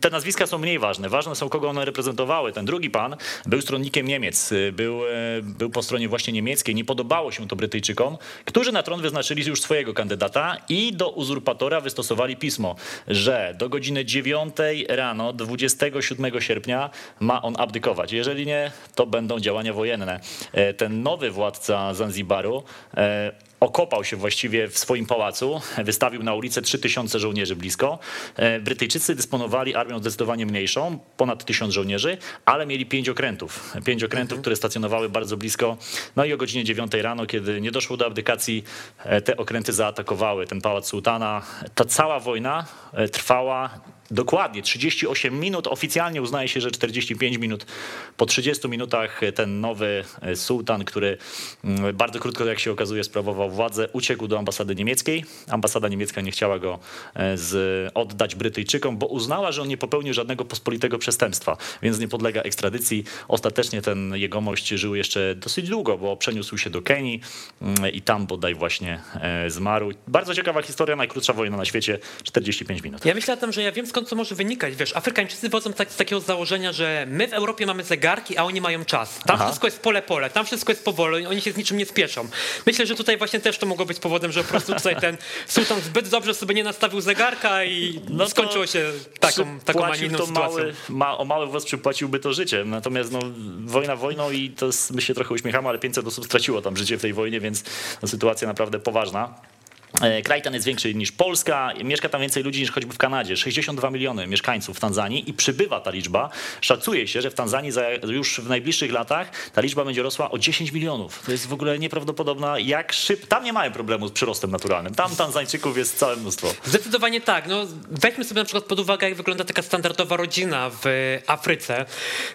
Te nazwiska są mniej ważne. Ważne są, kogo one reprezentowały. Ten drugi pan był stronnikiem Niemiec, był, e, był po stronie właśnie niemieckiej. Nie podobało się to Brytyjczykom, którzy na tron wyznaczyli już swojego kandydata i do uzurpatora wystosowali pismo, że do godziny 9 rano 27 sierpnia ma on abdykować. Jeżeli nie, to będą działania wojenne. E, ten nowy władca Zanzibaru e, okopał się właściwie w swoim pałacu, wystawił na ulicę 3000 żołnierzy blisko. E, Brytyjczycy dysponowali armią zdecydowanie mniejszą, ponad 1000 żołnierzy, ale mieli pięć okrętów. Pięć okrętów, mhm. które stacjonowały bardzo blisko. No i o godzinie 9 rano, kiedy nie doszło do abdykacji, te okręty zaatakowały ten pałac sułtana. Ta cała wojna trwała Dokładnie, 38 minut. Oficjalnie uznaje się, że 45 minut. Po 30 minutach ten nowy e, sułtan, który mm, bardzo krótko, jak się okazuje, sprawował władzę, uciekł do ambasady niemieckiej. Ambasada niemiecka nie chciała go e, z, oddać Brytyjczykom, bo uznała, że on nie popełnił żadnego pospolitego przestępstwa, więc nie podlega ekstradycji. Ostatecznie ten jegomość żył jeszcze dosyć długo, bo przeniósł się do Kenii mm, i tam bodaj właśnie e, zmarł. Bardzo ciekawa historia, najkrótsza wojna na świecie, 45 minut. Ja myślę tam, że ja wiem skąd to może wynikać. Wiesz, Afrykańczycy wodzą tak, z takiego założenia, że my w Europie mamy zegarki, a oni mają czas. Tam Aha. wszystko jest pole pole, tam wszystko jest powoli, oni się z niczym nie spieszą. Myślę, że tutaj właśnie też to mogło być powodem, że po prostu tutaj ten sultan zbyt dobrze sobie nie nastawił zegarka i no skończyło się taką, taką a nie inną mały, ma, o mały włos przypłaciłby to życie. Natomiast no, wojna wojną i to my się trochę uśmiechamy, ale 500 osób straciło tam życie w tej wojnie, więc no, sytuacja naprawdę poważna. E, kraj ten jest większy niż Polska, mieszka tam więcej ludzi niż choćby w Kanadzie. 62 miliony mieszkańców w Tanzanii i przybywa ta liczba. Szacuje się, że w Tanzanii za, już w najbliższych latach ta liczba będzie rosła o 10 milionów. To jest w ogóle nieprawdopodobna, jak szybko. Tam nie mają problemu z przyrostem naturalnym. Tam Tanzańczyków jest całe mnóstwo. Zdecydowanie tak. No, weźmy sobie na przykład pod uwagę, jak wygląda taka standardowa rodzina w Afryce.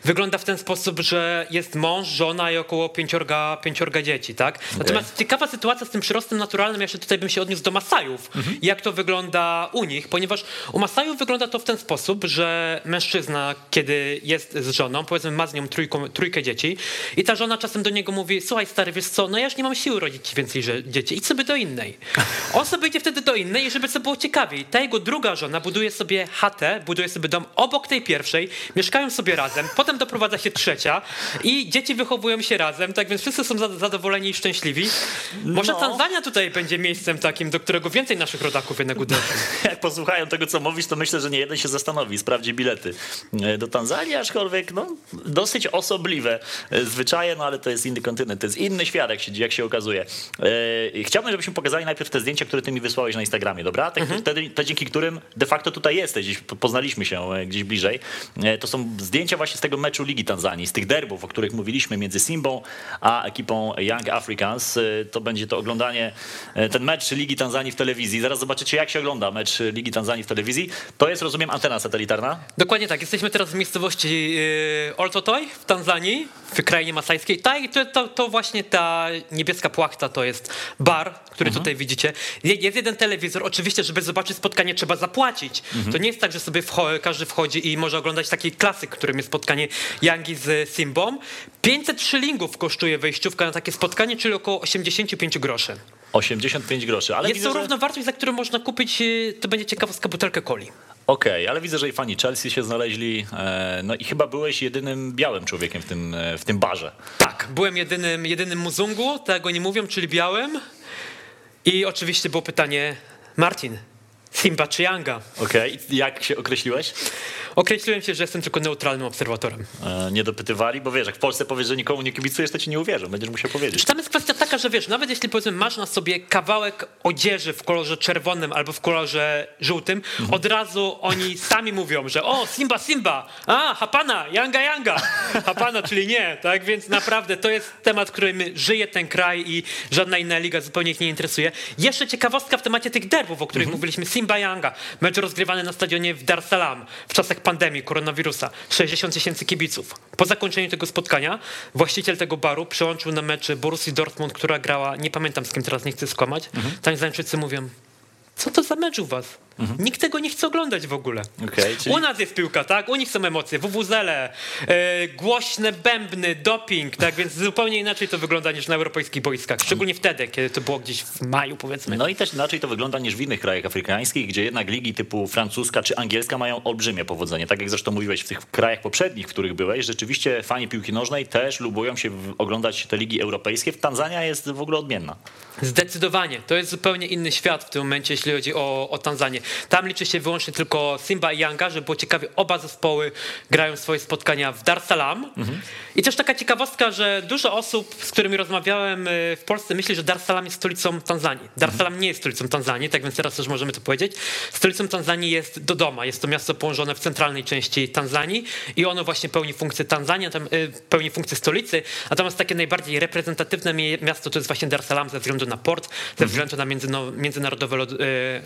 Wygląda w ten sposób, że jest mąż, żona i około pięciorga, pięciorga dzieci, tak? Natomiast okay. ciekawa sytuacja z tym przyrostem naturalnym, jeszcze tutaj bym się odniósł do Masajów, mhm. jak to wygląda u nich, ponieważ u Masajów wygląda to w ten sposób, że mężczyzna, kiedy jest z żoną, powiedzmy ma z nią trójką, trójkę dzieci i ta żona czasem do niego mówi, słuchaj stary, wiesz co, no ja już nie mam siły rodzić ci więcej dzieci, idź sobie do innej. On sobie idzie wtedy do innej i żeby to było ciekawiej, ta jego druga żona buduje sobie chatę, buduje sobie dom obok tej pierwszej, mieszkają sobie razem, potem doprowadza się trzecia i dzieci wychowują się razem, tak więc wszyscy są zadowoleni i szczęśliwi. Może no. Tanzania tutaj będzie miejscem takim, do którego więcej naszych rodaków jednak uderzy. Jak posłuchają tego, co mówisz, to myślę, że nie jeden się zastanowi, sprawdzi bilety e, do Tanzanii, aczkolwiek no, dosyć osobliwe e, zwyczaje, no ale to jest inny kontynent, to jest inny świat, jak się, jak się okazuje. E, chciałbym, żebyśmy pokazali najpierw te zdjęcia, które ty mi wysłałeś na Instagramie, dobra? Te, mhm. te, te dzięki którym de facto tutaj jesteś, gdzieś poznaliśmy się gdzieś bliżej. To są zdjęcia właśnie z tego meczu Ligi Tanzanii, z tych derbów, o których mówiliśmy między Simbą a ekipą Young Africans. To będzie to oglądanie, ten mecz Ligi Tanzanii w telewizji. Zaraz zobaczycie, jak się ogląda mecz Ligi Tanzanii w telewizji. To jest, rozumiem, antena satelitarna? Dokładnie tak. Jesteśmy teraz w miejscowości yy, Oltotoj w Tanzanii, w krainie masajskiej. Ta, to, to, to, właśnie ta niebieska płachta to jest bar, który mhm. tutaj widzicie. Jest jeden telewizor. Oczywiście, żeby zobaczyć spotkanie, trzeba zapłacić. Mhm. To nie jest tak, że sobie wcho każdy wchodzi i może oglądać taki klasyk, którym jest spotkanie Yangi z Simbą. 500 szylingów kosztuje wejściówka na takie spotkanie, czyli około 85 groszy. 85 groszy. Ale jest widzę, to równowartość, za którą można kupić, y, to będzie ciekawostka, butelkę coli. Okej, okay, ale widzę, że i fani Chelsea się znaleźli. E, no i chyba byłeś jedynym białym człowiekiem w tym, e, w tym barze. Tak, byłem jedynym, jedynym muzungu, tego nie mówią, czyli białym. I oczywiście było pytanie, Martin, Simba czy Yanga. Okej, okay. jak się określiłeś? Określiłem się, że jestem tylko neutralnym obserwatorem. E, nie dopytywali, bo wiesz, jak w Polsce powiesz, że nikomu nie kibicujesz, to ci nie uwierzą, będziesz musiał powiedzieć. Tam jest kwestia taka, że wiesz, nawet jeśli powiedzmy masz na sobie kawałek odzieży w kolorze czerwonym albo w kolorze żółtym, mhm. od razu oni sami mówią, że o, Simba, Simba, a, Hapana, Yanga, Yanga, Hapana, czyli nie, tak, więc naprawdę to jest temat, którym żyje ten kraj i żadna inna liga zupełnie ich nie interesuje. Jeszcze ciekawostka w temacie tych derbów, o których mhm. mówiliśmy, Simba, Yanga, mecz rozgrywany na stadionie w Dar Salaam w czasach pandemii, koronawirusa, 60 tysięcy kibiców. Po zakończeniu tego spotkania właściciel tego baru przełączył na mecz Borussii Dortmund, która grała, nie pamiętam z kim teraz, nie chcę skłamać. Mhm. Tanzańczycy mówią, co to za mecz u was? Mhm. Nikt tego nie chce oglądać w ogóle. Okay, czyli... U nas jest piłka, tak? U nich są emocje, WWZele, e, głośne bębny, doping, tak? Więc zupełnie inaczej to wygląda niż na europejskich boiskach. Szczególnie wtedy, kiedy to było gdzieś w maju, powiedzmy. No i też inaczej to wygląda niż w innych krajach afrykańskich, gdzie jednak ligi typu francuska czy angielska mają olbrzymie powodzenie. Tak jak zresztą mówiłeś w tych krajach poprzednich, w których byłeś, rzeczywiście fani piłki nożnej też lubują się oglądać te ligi europejskie. W Tanzania jest w ogóle odmienna. Zdecydowanie. To jest zupełnie inny świat w tym momencie, jeśli chodzi o, o Tanzanię. Tam liczy się wyłącznie tylko Simba i Yanga, żeby było ciekawie, oba zespoły grają swoje spotkania w Dar es Salaam. Mhm. I też taka ciekawostka, że dużo osób, z którymi rozmawiałem y, w Polsce, myśli, że Dar es Salaam jest stolicą Tanzanii. Dar es Salaam nie jest stolicą Tanzanii, tak więc teraz też możemy to powiedzieć. Stolicą Tanzanii jest Dodoma. Jest to miasto położone w centralnej części Tanzanii i ono właśnie pełni funkcję Tanzanii, y, pełni funkcję stolicy. Natomiast takie najbardziej reprezentatywne miasto to jest właśnie Dar es Salaam ze względu na port, ze względu na międzynarodowe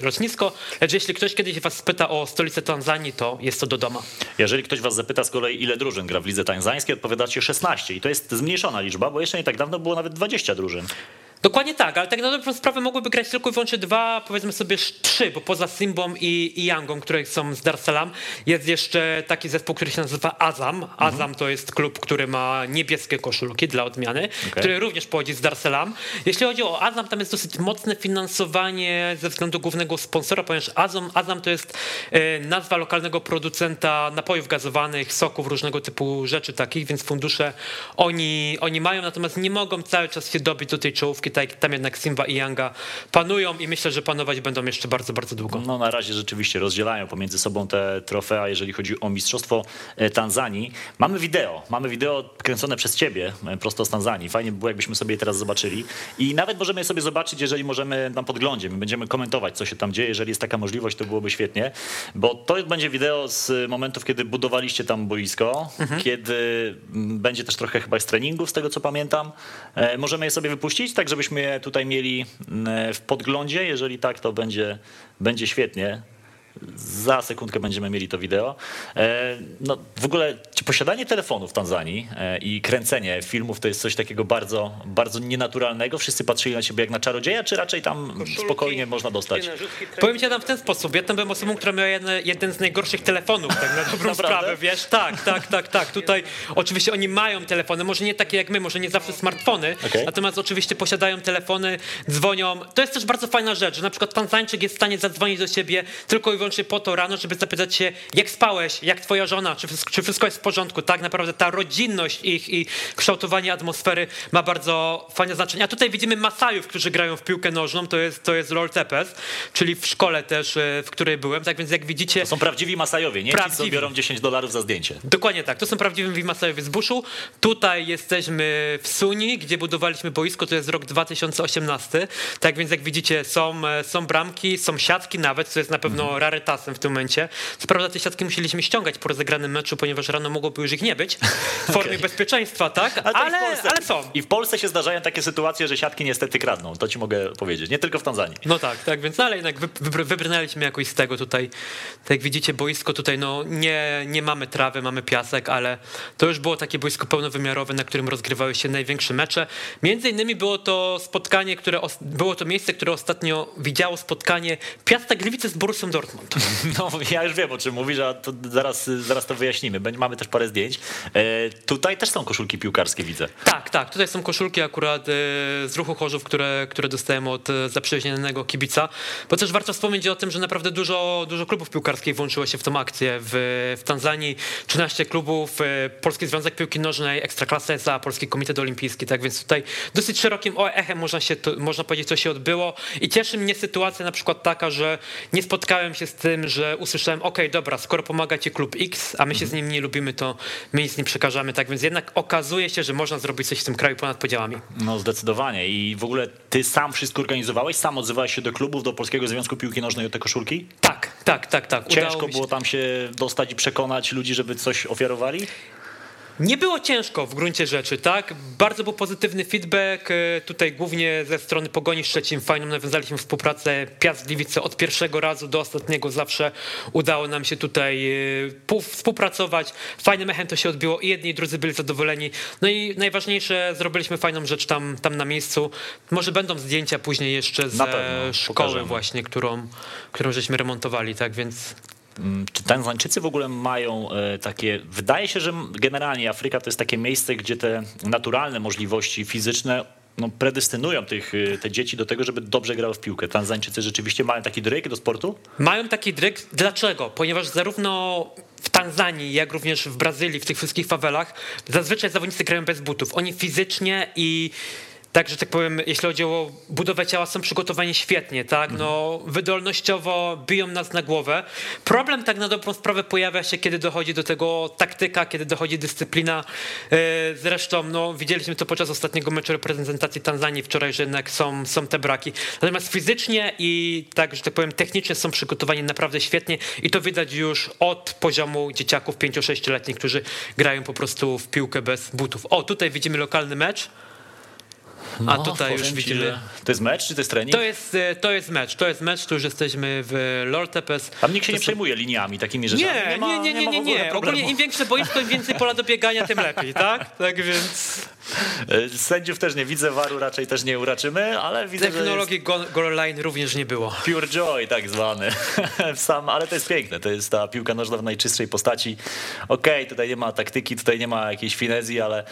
lotnisko. Lecz jeśli ktoś kiedyś was spyta o stolicę Tanzanii, to jest to Dodoma. Jeżeli ktoś was zapyta z kolei, ile drużyn gra w lidze tańzańskiej, odpowiadacie 16 i to jest zmniejszona liczba, bo jeszcze nie tak dawno było nawet 20 drużyn. Dokładnie tak, ale tak na dobrą sprawę mogłyby grać tylko i wyłącznie dwa, powiedzmy sobie trzy, bo poza Simbą i, i Yangą, które są z Dar jest jeszcze taki zespół, który się nazywa Azam. Mhm. Azam mhm. to jest klub, który ma niebieskie koszulki dla odmiany, okay. który również pochodzi z Dar. Jeśli chodzi o Azam, tam jest dosyć mocne finansowanie ze względu głównego sponsora, ponieważ Azam, Azam to jest e, nazwa lokalnego producenta napojów gazowanych, soków, różnego typu rzeczy takich, więc fundusze oni, oni mają, natomiast nie mogą cały czas się dobić do tej czołówki tak, tam jednak Simba i Yanga panują i myślę, że panować będą jeszcze bardzo, bardzo długo. No na razie rzeczywiście rozdzielają pomiędzy sobą te trofea, jeżeli chodzi o Mistrzostwo e, Tanzanii. Mamy wideo, mamy wideo kręcone przez ciebie e, prosto z Tanzanii. Fajnie by było, jakbyśmy sobie je teraz zobaczyli. I nawet możemy je sobie zobaczyć, jeżeli możemy na podglądzie. My będziemy komentować, co się tam dzieje. Jeżeli jest taka możliwość, to byłoby świetnie. Bo to będzie wideo z momentów, kiedy budowaliście tam boisko, mhm. kiedy mm, będzie też trochę chyba z treningów, z tego co pamiętam. E, możemy je sobie wypuścić, tak żeby żebyśmy je tutaj mieli mm, w podglądzie. Jeżeli tak, to będzie, będzie świetnie. Za sekundkę będziemy mieli to wideo. E, no, w ogóle posiadanie telefonu w Tanzanii e, i kręcenie filmów to jest coś takiego bardzo, bardzo nienaturalnego. Wszyscy patrzyli na siebie jak na czarodzieja, czy raczej tam Koszulki, spokojnie można dostać? Powiem ci tam w ten sposób. Ja tam byłem osobą, która miała jeden, jeden z najgorszych telefonów, tak na dobrą sprawę, wiesz? Tak, tak, tak, tak. Tutaj oczywiście oni mają telefony, może nie takie jak my, może nie zawsze smartfony, okay. natomiast oczywiście posiadają telefony, dzwonią. To jest też bardzo fajna rzecz, że na przykład Tanzańczyk jest w stanie zadzwonić do siebie tylko i wyłącznie po to rano, żeby zapytać się, jak spałeś, jak twoja żona, czy wszystko, czy wszystko jest w porządku. Tak naprawdę ta rodzinność ich i kształtowanie atmosfery ma bardzo fajne znaczenie. A tutaj widzimy Masajów, którzy grają w piłkę nożną, to jest, to jest Lord Tepes, czyli w szkole też, e, w której byłem. Tak więc jak widzicie... To są prawdziwi Masajowie, nie prawdziwi. ci, co biorą 10 dolarów za zdjęcie. Dokładnie tak, to są prawdziwi Masajowie z buszu. Tutaj jesteśmy w Suni, gdzie budowaliśmy boisko, to jest rok 2018. Tak więc jak widzicie są, e, są bramki, są siatki nawet, co jest na pewno mhm. Rarytasem w tym momencie. Co prawda te siatki musieliśmy ściągać po rozegranym meczu, ponieważ rano mogłoby już ich nie być w formie okay. bezpieczeństwa, tak? Ale, ale, Polsce, ale, są. I w Polsce się zdarzają takie sytuacje, że siatki niestety kradną. To ci mogę powiedzieć. Nie tylko w Tanzanii. No tak, tak, więc ale jednak wybrnęliśmy jakoś z tego tutaj. Tak jak widzicie, boisko tutaj, no nie, nie mamy trawy, mamy piasek, ale to już było takie boisko pełnowymiarowe, na którym rozgrywały się największe mecze. Między innymi było to spotkanie, które było to miejsce, które ostatnio widziało spotkanie Piasta Gliwice z Borussią Dortmund. No ja już wiem o czym mówisz, a to zaraz, zaraz to wyjaśnimy. Mamy też parę zdjęć. E, tutaj też są koszulki piłkarskie, widzę. Tak, tak. Tutaj są koszulki akurat e, z ruchu Chorzów, które, które dostałem od e, zaprzyjaźnionego kibica. Bo też warto wspomnieć o tym, że naprawdę dużo, dużo klubów piłkarskich włączyło się w tą akcję. W, w Tanzanii 13 klubów, e, Polski Związek Piłki Nożnej, Ekstraklasa SA, Polski Komitet Olimpijski. Tak więc tutaj dosyć szerokim echem można, się, można powiedzieć, co się odbyło. I cieszy mnie sytuacja na przykład taka, że nie spotkałem się z tym, że usłyszałem, ok, dobra, skoro pomaga ci klub X, a my się z nim nie lubimy, to my nic nie przekażemy. Tak więc jednak okazuje się, że można zrobić coś w tym kraju ponad podziałami. No zdecydowanie. I w ogóle ty sam wszystko organizowałeś? Sam odzywałeś się do klubów, do Polskiego Związku Piłki Nożnej o te koszulki? Tak, tak, tak, tak. Ciężko było tam się dostać i przekonać ludzi, żeby coś ofiarowali? Nie było ciężko w gruncie rzeczy, tak? Bardzo był pozytywny feedback, e, tutaj głównie ze strony Pogoni Szczecin. Fajną nawiązaliśmy współpracę Piast Gliwice od pierwszego razu do ostatniego. Zawsze udało nam się tutaj e, współpracować. Fajnym echem to się odbiło i jedni i drudzy byli zadowoleni. No i najważniejsze, zrobiliśmy fajną rzecz tam, tam na miejscu. Może będą zdjęcia później jeszcze ze szkoły pokażemy. właśnie, którą, którą żeśmy remontowali, tak? Więc czy Tanzańczycy w ogóle mają e, takie. Wydaje się, że generalnie Afryka to jest takie miejsce, gdzie te naturalne możliwości fizyczne no, predestynują tych, e, te dzieci do tego, żeby dobrze grały w piłkę. Tanzańczycy rzeczywiście mają taki dryk do sportu? Mają taki dryk. Dlaczego? Ponieważ zarówno w Tanzanii, jak również w Brazylii, w tych wszystkich fawelach, zazwyczaj zawodnicy grają bez butów. Oni fizycznie i tak, że tak powiem, jeśli chodzi o budowę ciała, są przygotowani świetnie, tak? No, wydolnościowo biją nas na głowę. Problem tak na dobrą sprawę pojawia się, kiedy dochodzi do tego taktyka, kiedy dochodzi dyscyplina. E, zresztą, no, widzieliśmy to podczas ostatniego meczu reprezentacji Tanzanii wczoraj, że jednak są, są te braki. Natomiast fizycznie i tak, że tak powiem, technicznie są przygotowani naprawdę świetnie i to widać już od poziomu dzieciaków 5-6-letnich, którzy grają po prostu w piłkę bez butów. O, tutaj widzimy lokalny mecz. No, A tutaj już widzimy. To jest mecz, czy to jest trening? To jest, e, to jest mecz, to jest mecz, tu już jesteśmy w Lord Tepes. Tam nikt się nie przejmuje liniami takimi rzeczami. Nie, nie, ma, nie, nie, nie, nie, nie. Ogólnie im większe boisko, im więcej pola do biegania, tym lepiej, tak? Tak więc... E, sędziów też nie widzę, waru raczej też nie uraczymy, ale widzę, Technologii jest... goal line również nie było. Pure joy tak zwany. Sam, ale to jest piękne, to jest ta piłka nożna w najczystszej postaci. Okej, okay, tutaj nie ma taktyki, tutaj nie ma jakiejś finezji, ale,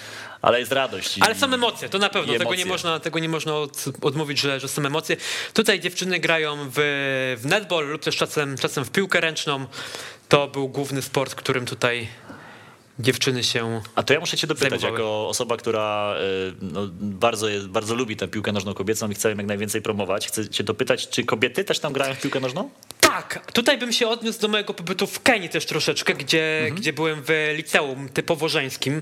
ale jest radość. Ale są emocje, to na pewno, tego nie można, tego nie można od, odmówić, że, że są emocje. Tutaj dziewczyny grają w, w netball lub też czasem, czasem w piłkę ręczną. To był główny sport, którym tutaj dziewczyny się. A to ja muszę cię dopytać, zajmowały. jako osoba, która e, no, bardzo, bardzo lubi tę piłkę nożną kobiecą i chce ją jak najwięcej promować, chcę cię dopytać, czy kobiety też tam grają w piłkę nożną? Tak, tutaj bym się odniósł do mojego pobytu w Kenii też troszeczkę, gdzie, mhm. gdzie byłem w liceum typowo żeńskim.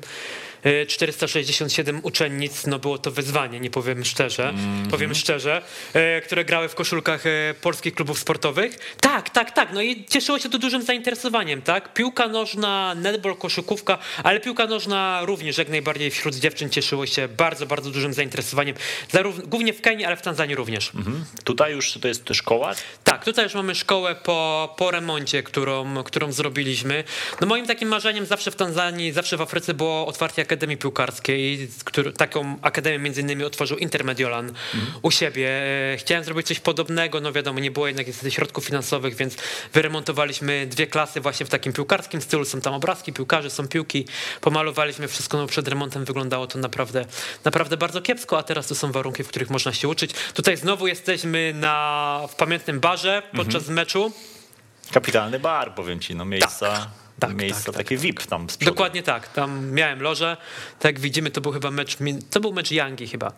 467 uczennic, no było to wyzwanie, nie powiem szczerze, mm -hmm. powiem szczerze, e, które grały w koszulkach e, polskich klubów sportowych. Tak, tak, tak, no i cieszyło się to dużym zainteresowaniem, tak? Piłka nożna, netball, koszykówka, ale piłka nożna również jak najbardziej wśród dziewczyn cieszyło się bardzo, bardzo dużym zainteresowaniem, Zarówno, głównie w Kenii, ale w Tanzanii również. Mm -hmm. Tutaj już to jest szkoła? Tak, tutaj już mamy szkołę po, po remoncie, którą, którą zrobiliśmy. No moim takim marzeniem zawsze w Tanzanii, zawsze w Afryce było otwarcie Akademii Piłkarskiej, który, taką akademię między innymi otworzył Intermediolan mhm. u siebie. E, chciałem zrobić coś podobnego, no wiadomo, nie było jednak niestety środków finansowych, więc wyremontowaliśmy dwie klasy właśnie w takim piłkarskim stylu. Są tam obrazki piłkarzy, są piłki, pomalowaliśmy wszystko, no przed remontem wyglądało to naprawdę, naprawdę bardzo kiepsko, a teraz to są warunki, w których można się uczyć. Tutaj znowu jesteśmy na, w pamiętnym barze podczas mhm. meczu. Kapitalny bar, powiem ci, no miejsca. Tak tak, miejsca tak, takie tak, VIP tam z Dokładnie tak, tam miałem lożę, tak jak widzimy to był chyba mecz, to był mecz Yangi chyba.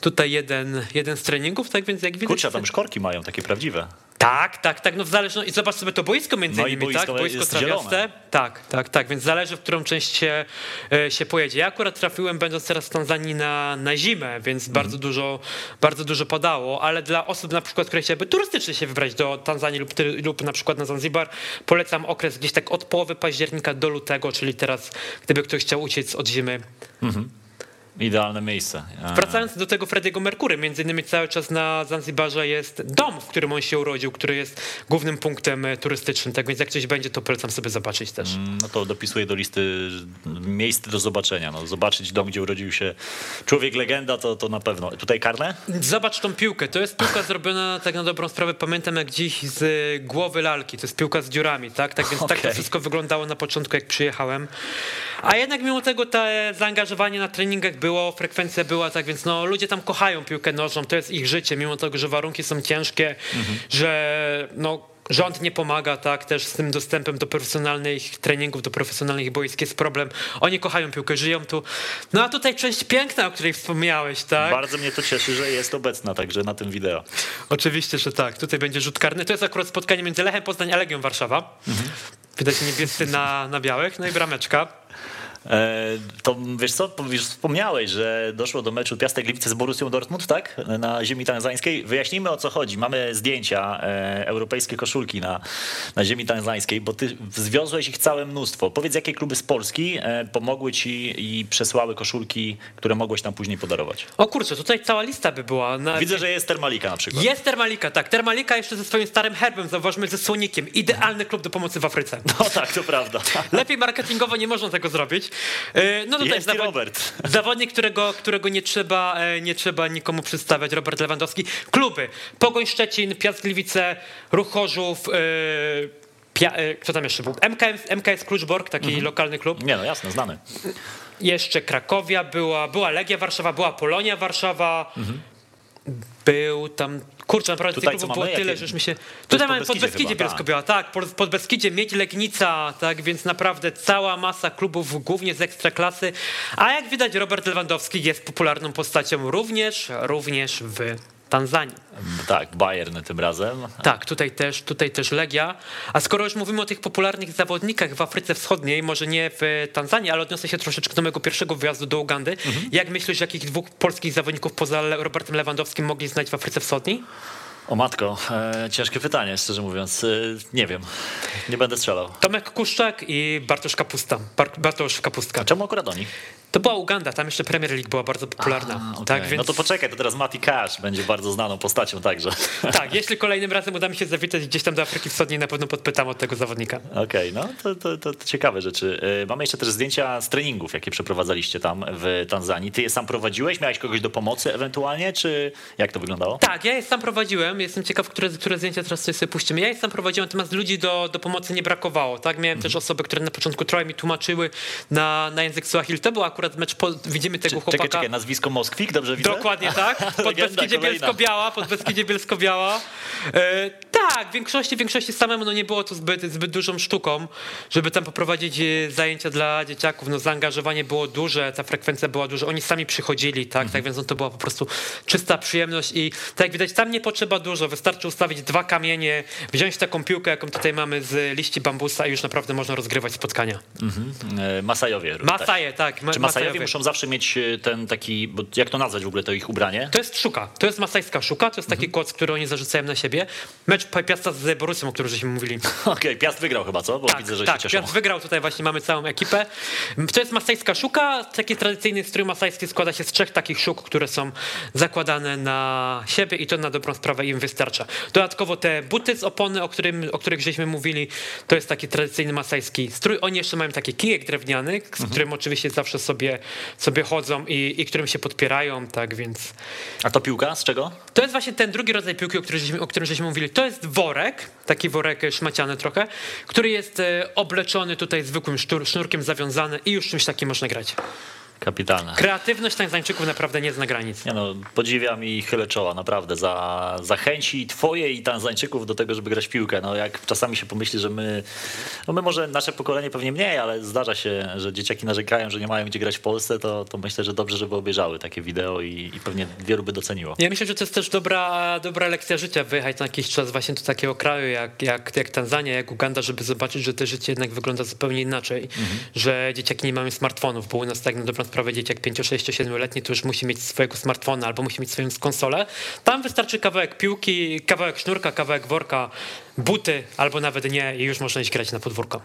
Tutaj jeden, jeden z treningów, tak więc jak widać... Kurczę, tam szkorki mają takie prawdziwe. Tak, tak, tak, no w zależności, i zobacz sobie to boisko między no innymi, boisko tak, boisko trawiaste, tak, tak, tak, więc zależy w którą część się, e, się pojedzie. Ja akurat trafiłem będąc teraz w Tanzanii na, na zimę, więc mm. bardzo dużo, bardzo dużo padało, ale dla osób na przykład, które chciałyby turystycznie się wybrać do Tanzanii lub, lub na przykład na Zanzibar, polecam okres gdzieś tak od połowy października do lutego, czyli teraz, gdyby ktoś chciał uciec od zimy. Mm -hmm Idealne miejsce. Wracając do tego Frediego Merkury, między innymi cały czas na Zanzibarze jest dom, w którym on się urodził, który jest głównym punktem e, turystycznym, tak więc jak coś będzie, to polecam sobie zobaczyć też. Mm, no to dopisuję do listy miejsc do zobaczenia. No, zobaczyć dom, gdzie urodził się człowiek legenda, to, to na pewno. Tutaj karne? Zobacz tą piłkę. To jest piłka zrobiona tak na dobrą sprawę. Pamiętam jak dziś z głowy lalki. To jest piłka z dziurami, tak? Tak więc okay. tak to wszystko wyglądało na początku, jak przyjechałem. A jednak mimo tego to zaangażowanie na treningach było, frekwencja była, tak więc no, ludzie tam kochają piłkę nożną, to jest ich życie, mimo tego, że warunki są ciężkie, mhm. że no, rząd nie pomaga, tak, też z tym dostępem do profesjonalnych treningów, do profesjonalnych boisk jest problem. Oni kochają piłkę, żyją tu. No a tutaj część piękna, o której wspomniałeś, tak? Bardzo mnie to cieszy, że jest obecna także na tym wideo. Oczywiście, że tak. Tutaj będzie rzut karny. To jest akurat spotkanie między Lechem Poznań a Legią Warszawa. Mhm. Widać niebiescy na, na białych, no i brameczka. E, to wiesz co, już wspomniałeś, że doszło do meczu Piastek Gliwice z Borussią Dortmund, tak? Na ziemi tanzańskiej. Wyjaśnijmy o co chodzi. Mamy zdjęcia, e, europejskie koszulki na, na ziemi tanzańskiej, bo ty zwiozłeś ich całe mnóstwo. Powiedz, jakie kluby z Polski e, pomogły ci i przesłały koszulki, które mogłeś tam później podarować? O kurczę, tutaj cała lista by była. Na... Widzę, że jest Termalika na przykład. Jest Termalika, tak. Termalika jeszcze ze swoim starym herbem, zauważmy, ze słonikiem. Idealny klub do pomocy w Afryce. No tak, to prawda. Lepiej marketingowo nie można tego zrobić. E, no tutaj zawod... Robert. zawodnik, którego, którego nie, trzeba, e, nie trzeba nikomu przedstawiać, Robert Lewandowski. Kluby, Pogoń Szczecin, Piast Gliwice, Ruch Chorzów, e, kto tam jeszcze był? MKS, MKS Kluczbork, taki mhm. lokalny klub. Nie no, jasne, znany. Jeszcze Krakowia była, była Legia Warszawa, była Polonia Warszawa, mhm. Był tam Kurczę, naprawdę tutaj, tych klubów było tyle, że już mi się... Tutaj mamy pod Beskidzie tak. Bielsko-Biała, tak, pod Beskidzie Miedź Legnica, tak, więc naprawdę cała masa klubów, głównie z ekstraklasy, a jak widać Robert Lewandowski jest popularną postacią również, również w Tanzanii. Tak, Bayern tym razem. Tak, tutaj też, tutaj też Legia. A skoro już mówimy o tych popularnych zawodnikach w Afryce Wschodniej, może nie w Tanzanii, ale odniosę się troszeczkę do mojego pierwszego wyjazdu do Ugandy. Mhm. Jak myślisz, jakich dwóch polskich zawodników poza Robertem Lewandowskim mogli znać w Afryce Wschodniej? O matko, e, ciężkie pytanie, szczerze mówiąc. E, nie wiem, nie będę strzelał. Tomek Kuszczak i Bartosz Kapusta. Bartosz Kapustka. A czemu akurat oni? To była Uganda, tam jeszcze Premier League była bardzo popularna. A, okay. tak, więc... No to poczekaj, to teraz Mati Cash będzie bardzo znaną postacią także. Tak, jeśli kolejnym razem uda mi się zawitać gdzieś tam do Afryki Wschodniej, na pewno podpytam od tego zawodnika. Okej, okay, no to, to, to, ciekawe rzeczy. E, mamy jeszcze też zdjęcia z treningów, jakie przeprowadzaliście tam w Tanzanii. Ty je sam prowadziłeś? Miałeś kogoś do pomocy ewentualnie, czy jak to wyglądało? Tak, ja je sam prowadziłem. Jestem ciekaw, które, które zdjęcia teraz sobie puścimy. Ja je sam prowadziłem, natomiast ludzi do, do pomocy nie brakowało. Tak, Miałem też osoby, które na początku trochę mi tłumaczyły na, na język Swahili. To był akurat mecz po, widzimy tego chłopaka. Czekaj, czekaj, nazwisko Moskwik, dobrze widzę? Dokładnie tak, pod Beskidzie Bielsko-Biała, pod Beskidzie Bielsko-Biała. Tak, w większości, w większości samemu no nie było to zbyt, zbyt dużą sztuką, żeby tam poprowadzić e, zajęcia dla dzieciaków. No zaangażowanie było duże, ta frekwencja była duża, oni sami przychodzili, tak, mhm. tak więc no, to była po prostu czysta przyjemność i tak jak widać, tam nie potrzeba dużo, wystarczy ustawić dwa kamienie, wziąć taką piłkę, jaką tutaj mamy z liści bambusa i już naprawdę można rozgrywać spotkania. E, Masajowie. Masaje, tak. Ma, Czy Masajowie muszą zawsze mieć e, ten taki, bo jak to nazwać w ogóle to ich ubranie? To jest szuka, to jest masajska szuka, to jest taki mhm. koc, który oni zarzucają na siebie. Mecz Piasta z Borussią, o którym żeśmy mówili. Okej, okay, Piast wygrał chyba, co? Bo tak, widzę, że tak, się cieszą. Piast wygrał, tutaj właśnie mamy całą ekipę. To jest masajska szuka, taki tradycyjny strój masajski składa się z trzech takich szuk, które są zakładane na siebie i to na dobrą sprawę im wystarcza. Dodatkowo te buty z opony, o, którym, o których żeśmy mówili, to jest taki tradycyjny masajski strój. Oni jeszcze mają taki kijek drewniany, z mhm. którym oczywiście zawsze sobie, sobie chodzą i, i którym się podpierają, tak więc... A to piłka z czego? To jest właśnie ten drugi rodzaj piłki, o którym żeśmy, o którym żeśmy mówili. To jest worek, taki worek szmaciany trochę, który jest e, obleczony tutaj zwykłym sznurkiem zawiązany i już czymś takim można grać. Kapitalne. Kreatywność Tanzańczyków naprawdę nie zna granic. Nie no, podziwiam i chylę czoła, naprawdę, za, za chęci twoje i Tanzańczyków do tego, żeby grać w piłkę. No jak czasami się pomyśli, że my, no my może nasze pokolenie pewnie mniej, ale zdarza się, że dzieciaki narzekają, że nie mają gdzie grać w Polsce, to, to myślę, że dobrze, żeby obejrzały takie wideo i, i pewnie wielu by doceniło. Ja myślę, że to jest też dobra, dobra lekcja życia, wyjechać na jakiś czas właśnie do takiego kraju jak, jak, jak Tanzania, jak Uganda, żeby zobaczyć, że to życie jednak wygląda zupełnie inaczej, mhm. że dzieciaki nie mają smartfonów, bo u nas tak na dobrą sprawę dzieciak 5, 6, 7-letni to już musi mieć swojego smartfona albo musi mieć swoją konsolę. Tam wystarczy kawałek piłki, kawałek sznurka, kawałek worka, buty albo nawet nie i już można iść grać na podwórko.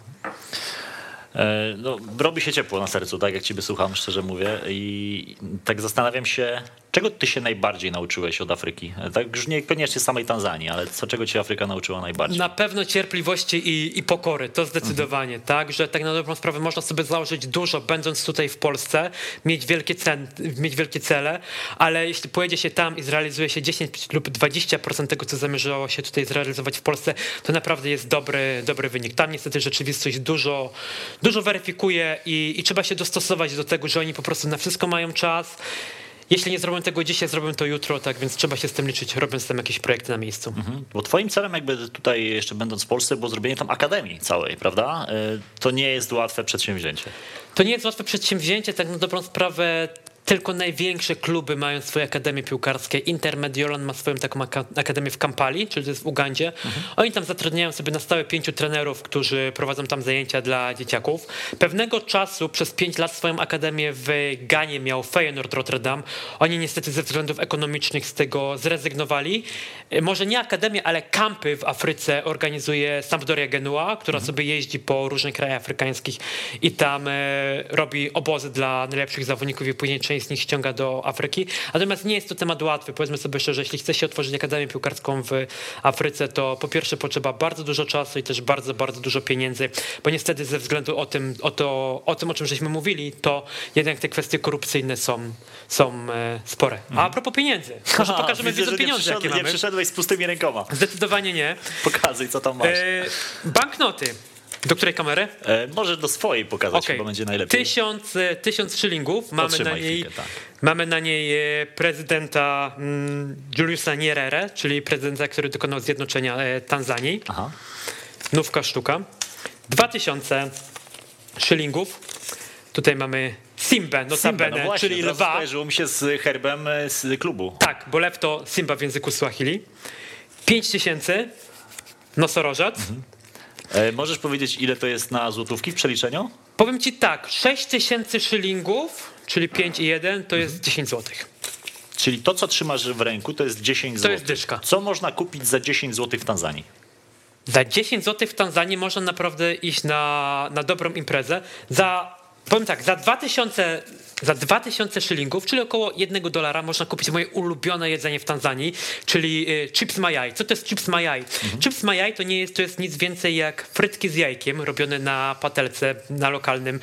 E, no, robi się ciepło na sercu, tak jak ciebie słucham, szczerze mówię. I tak zastanawiam się, czego ty się najbardziej nauczyłeś od Afryki? Tak już niekoniecznie samej Tanzanii, ale co czego cię Afryka nauczyła najbardziej? Na pewno cierpliwości i, i pokory, to zdecydowanie, mhm. tak, że tak na dobrą sprawę można sobie założyć dużo, będąc tutaj w Polsce, mieć wielkie, cen, mieć wielkie cele, ale jeśli pojedzie się tam i zrealizuje się 10 lub 20% tego, co zamierzało się tutaj zrealizować w Polsce, to naprawdę jest dobry, dobry wynik. Tam niestety rzeczywistość dużo, dużo weryfikuje i, i trzeba się dostosować do tego, że oni po prostu na wszystko mają czas. Jeśli nie zrobią tego dzisiaj, zrobią to jutro, tak więc trzeba się z tym liczyć, robiąc tam jakieś projekty na miejscu. Mhm. Bo twoim celem jakby tutaj jeszcze będąc w Polsce było zrobienie tam akademii całej, prawda? E, to nie jest łatwe przedsięwzięcie. To nie jest łatwe przedsięwzięcie, tak na dobrą sprawę tylko największe kluby mają swoje akademie piłkarskie. Inter Mediolan ma swoją taką akademię w Kampali, czyli to jest w Ugandzie. Mhm. Oni tam zatrudniają sobie na stałe pięciu trenerów, którzy prowadzą tam zajęcia dla dzieciaków. Pewnego czasu, przez pięć lat swoją akademię w Ganie miał Feyenoord Rotterdam. Oni niestety ze względów ekonomicznych z tego zrezygnowali. E, może nie akademię, ale kampy w Afryce organizuje Sampdoria Genua, która mhm. sobie jeździ po różnych krajach afrykańskich i tam e, robi obozy dla najlepszych zawodników i później część z nich ściąga do Afryki. Natomiast nie jest to temat łatwy. Powiedzmy sobie szczerze, jeśli chce się otworzyć Akademię Piłkarską w Afryce, to po pierwsze potrzeba bardzo dużo czasu i też bardzo, bardzo dużo pieniędzy, bo niestety ze względu o tym, o, to, o tym, o czym żeśmy mówili, to jednak te kwestie korupcyjne są, są e, spore. A, a propos pieniędzy, może pokażemy widzę, pieniądze, jakie mamy. Nie przyszedłeś z pustymi rękoma. Zdecydowanie nie. Pokazuj, co tam masz. E, banknoty. Do której kamery? E, może do swojej pokazać, okay. bo będzie najlepiej. Tysiąc, e, tysiąc szylingów. Mamy na, niej, chwilkę, tak. mamy na niej e, prezydenta mm, Juliusa Nyerere, czyli prezydenta, który dokonał zjednoczenia e, Tanzanii. Aha. Nówka sztuka. Dwa tysiące szylingów. Tutaj mamy Simbę, notabene, Simba, no właśnie, czyli lwa. Skojarzyło mi się z herbem z klubu. Tak, bo lew to Simba w języku Swahili. Pięć tysięcy nosorożec. Mhm. E, możesz powiedzieć, ile to jest na złotówki w przeliczeniu? Powiem ci tak, 6 tysięcy szylingów, czyli 5,1 to jest 10 złotych. Czyli to, co trzymasz w ręku, to jest 10 zł. To jest dyszka. Co można kupić za 10 zł w Tanzanii? Za 10 zł w Tanzanii można naprawdę iść na, na dobrą imprezę. Za, powiem tak, za 2000 za 2000 szylingów, czyli około 1 dolara, można kupić moje ulubione jedzenie w Tanzanii, czyli y, chips majaj. Co to jest chips majaj? Mhm. Chips majaj to nie jest, to jest nic więcej jak frytki z jajkiem robione na patelce na lokalnym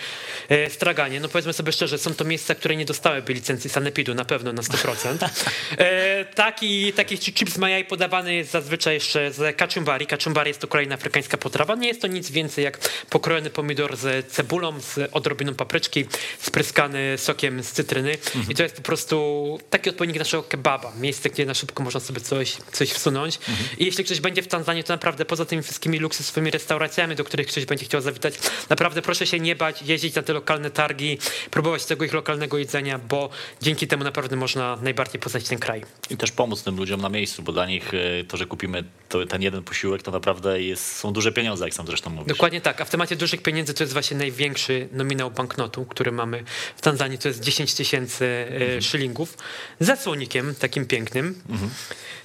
y, straganie. No powiedzmy sobie szczerze, są to miejsca, które nie dostałyby licencji sanepidu na pewno na 100%. E, taki, taki chips majaj podawany jest zazwyczaj jeszcze z kachumbari. Kachumbari jest to kolejna afrykańska potrawa. Nie jest to nic więcej jak pokrojony pomidor z cebulą, z odrobiną papryczki, spryskany sokiem z cytryny mhm. i to jest po prostu taki odpowiednik naszego kebaba, miejsce, gdzie na szybko można sobie coś, coś wsunąć mhm. i jeśli ktoś będzie w Tanzanii, to naprawdę poza tymi wszystkimi luksusowymi restauracjami, do których ktoś będzie chciał zawitać, naprawdę proszę się nie bać, jeździć na te lokalne targi, próbować tego ich lokalnego jedzenia, bo dzięki temu naprawdę można najbardziej poznać ten kraj. I też pomóc tym ludziom na miejscu, bo dla nich e, to, że kupimy to, ten jeden posiłek, to naprawdę jest, są duże pieniądze, jak sam zresztą mówisz. Dokładnie tak, a w temacie dużych pieniędzy to jest właśnie największy nominał banknotu, który mamy w Tanzanii to jest 10 tysięcy e, mhm. szylingów, ze słonikiem takim pięknym, mhm.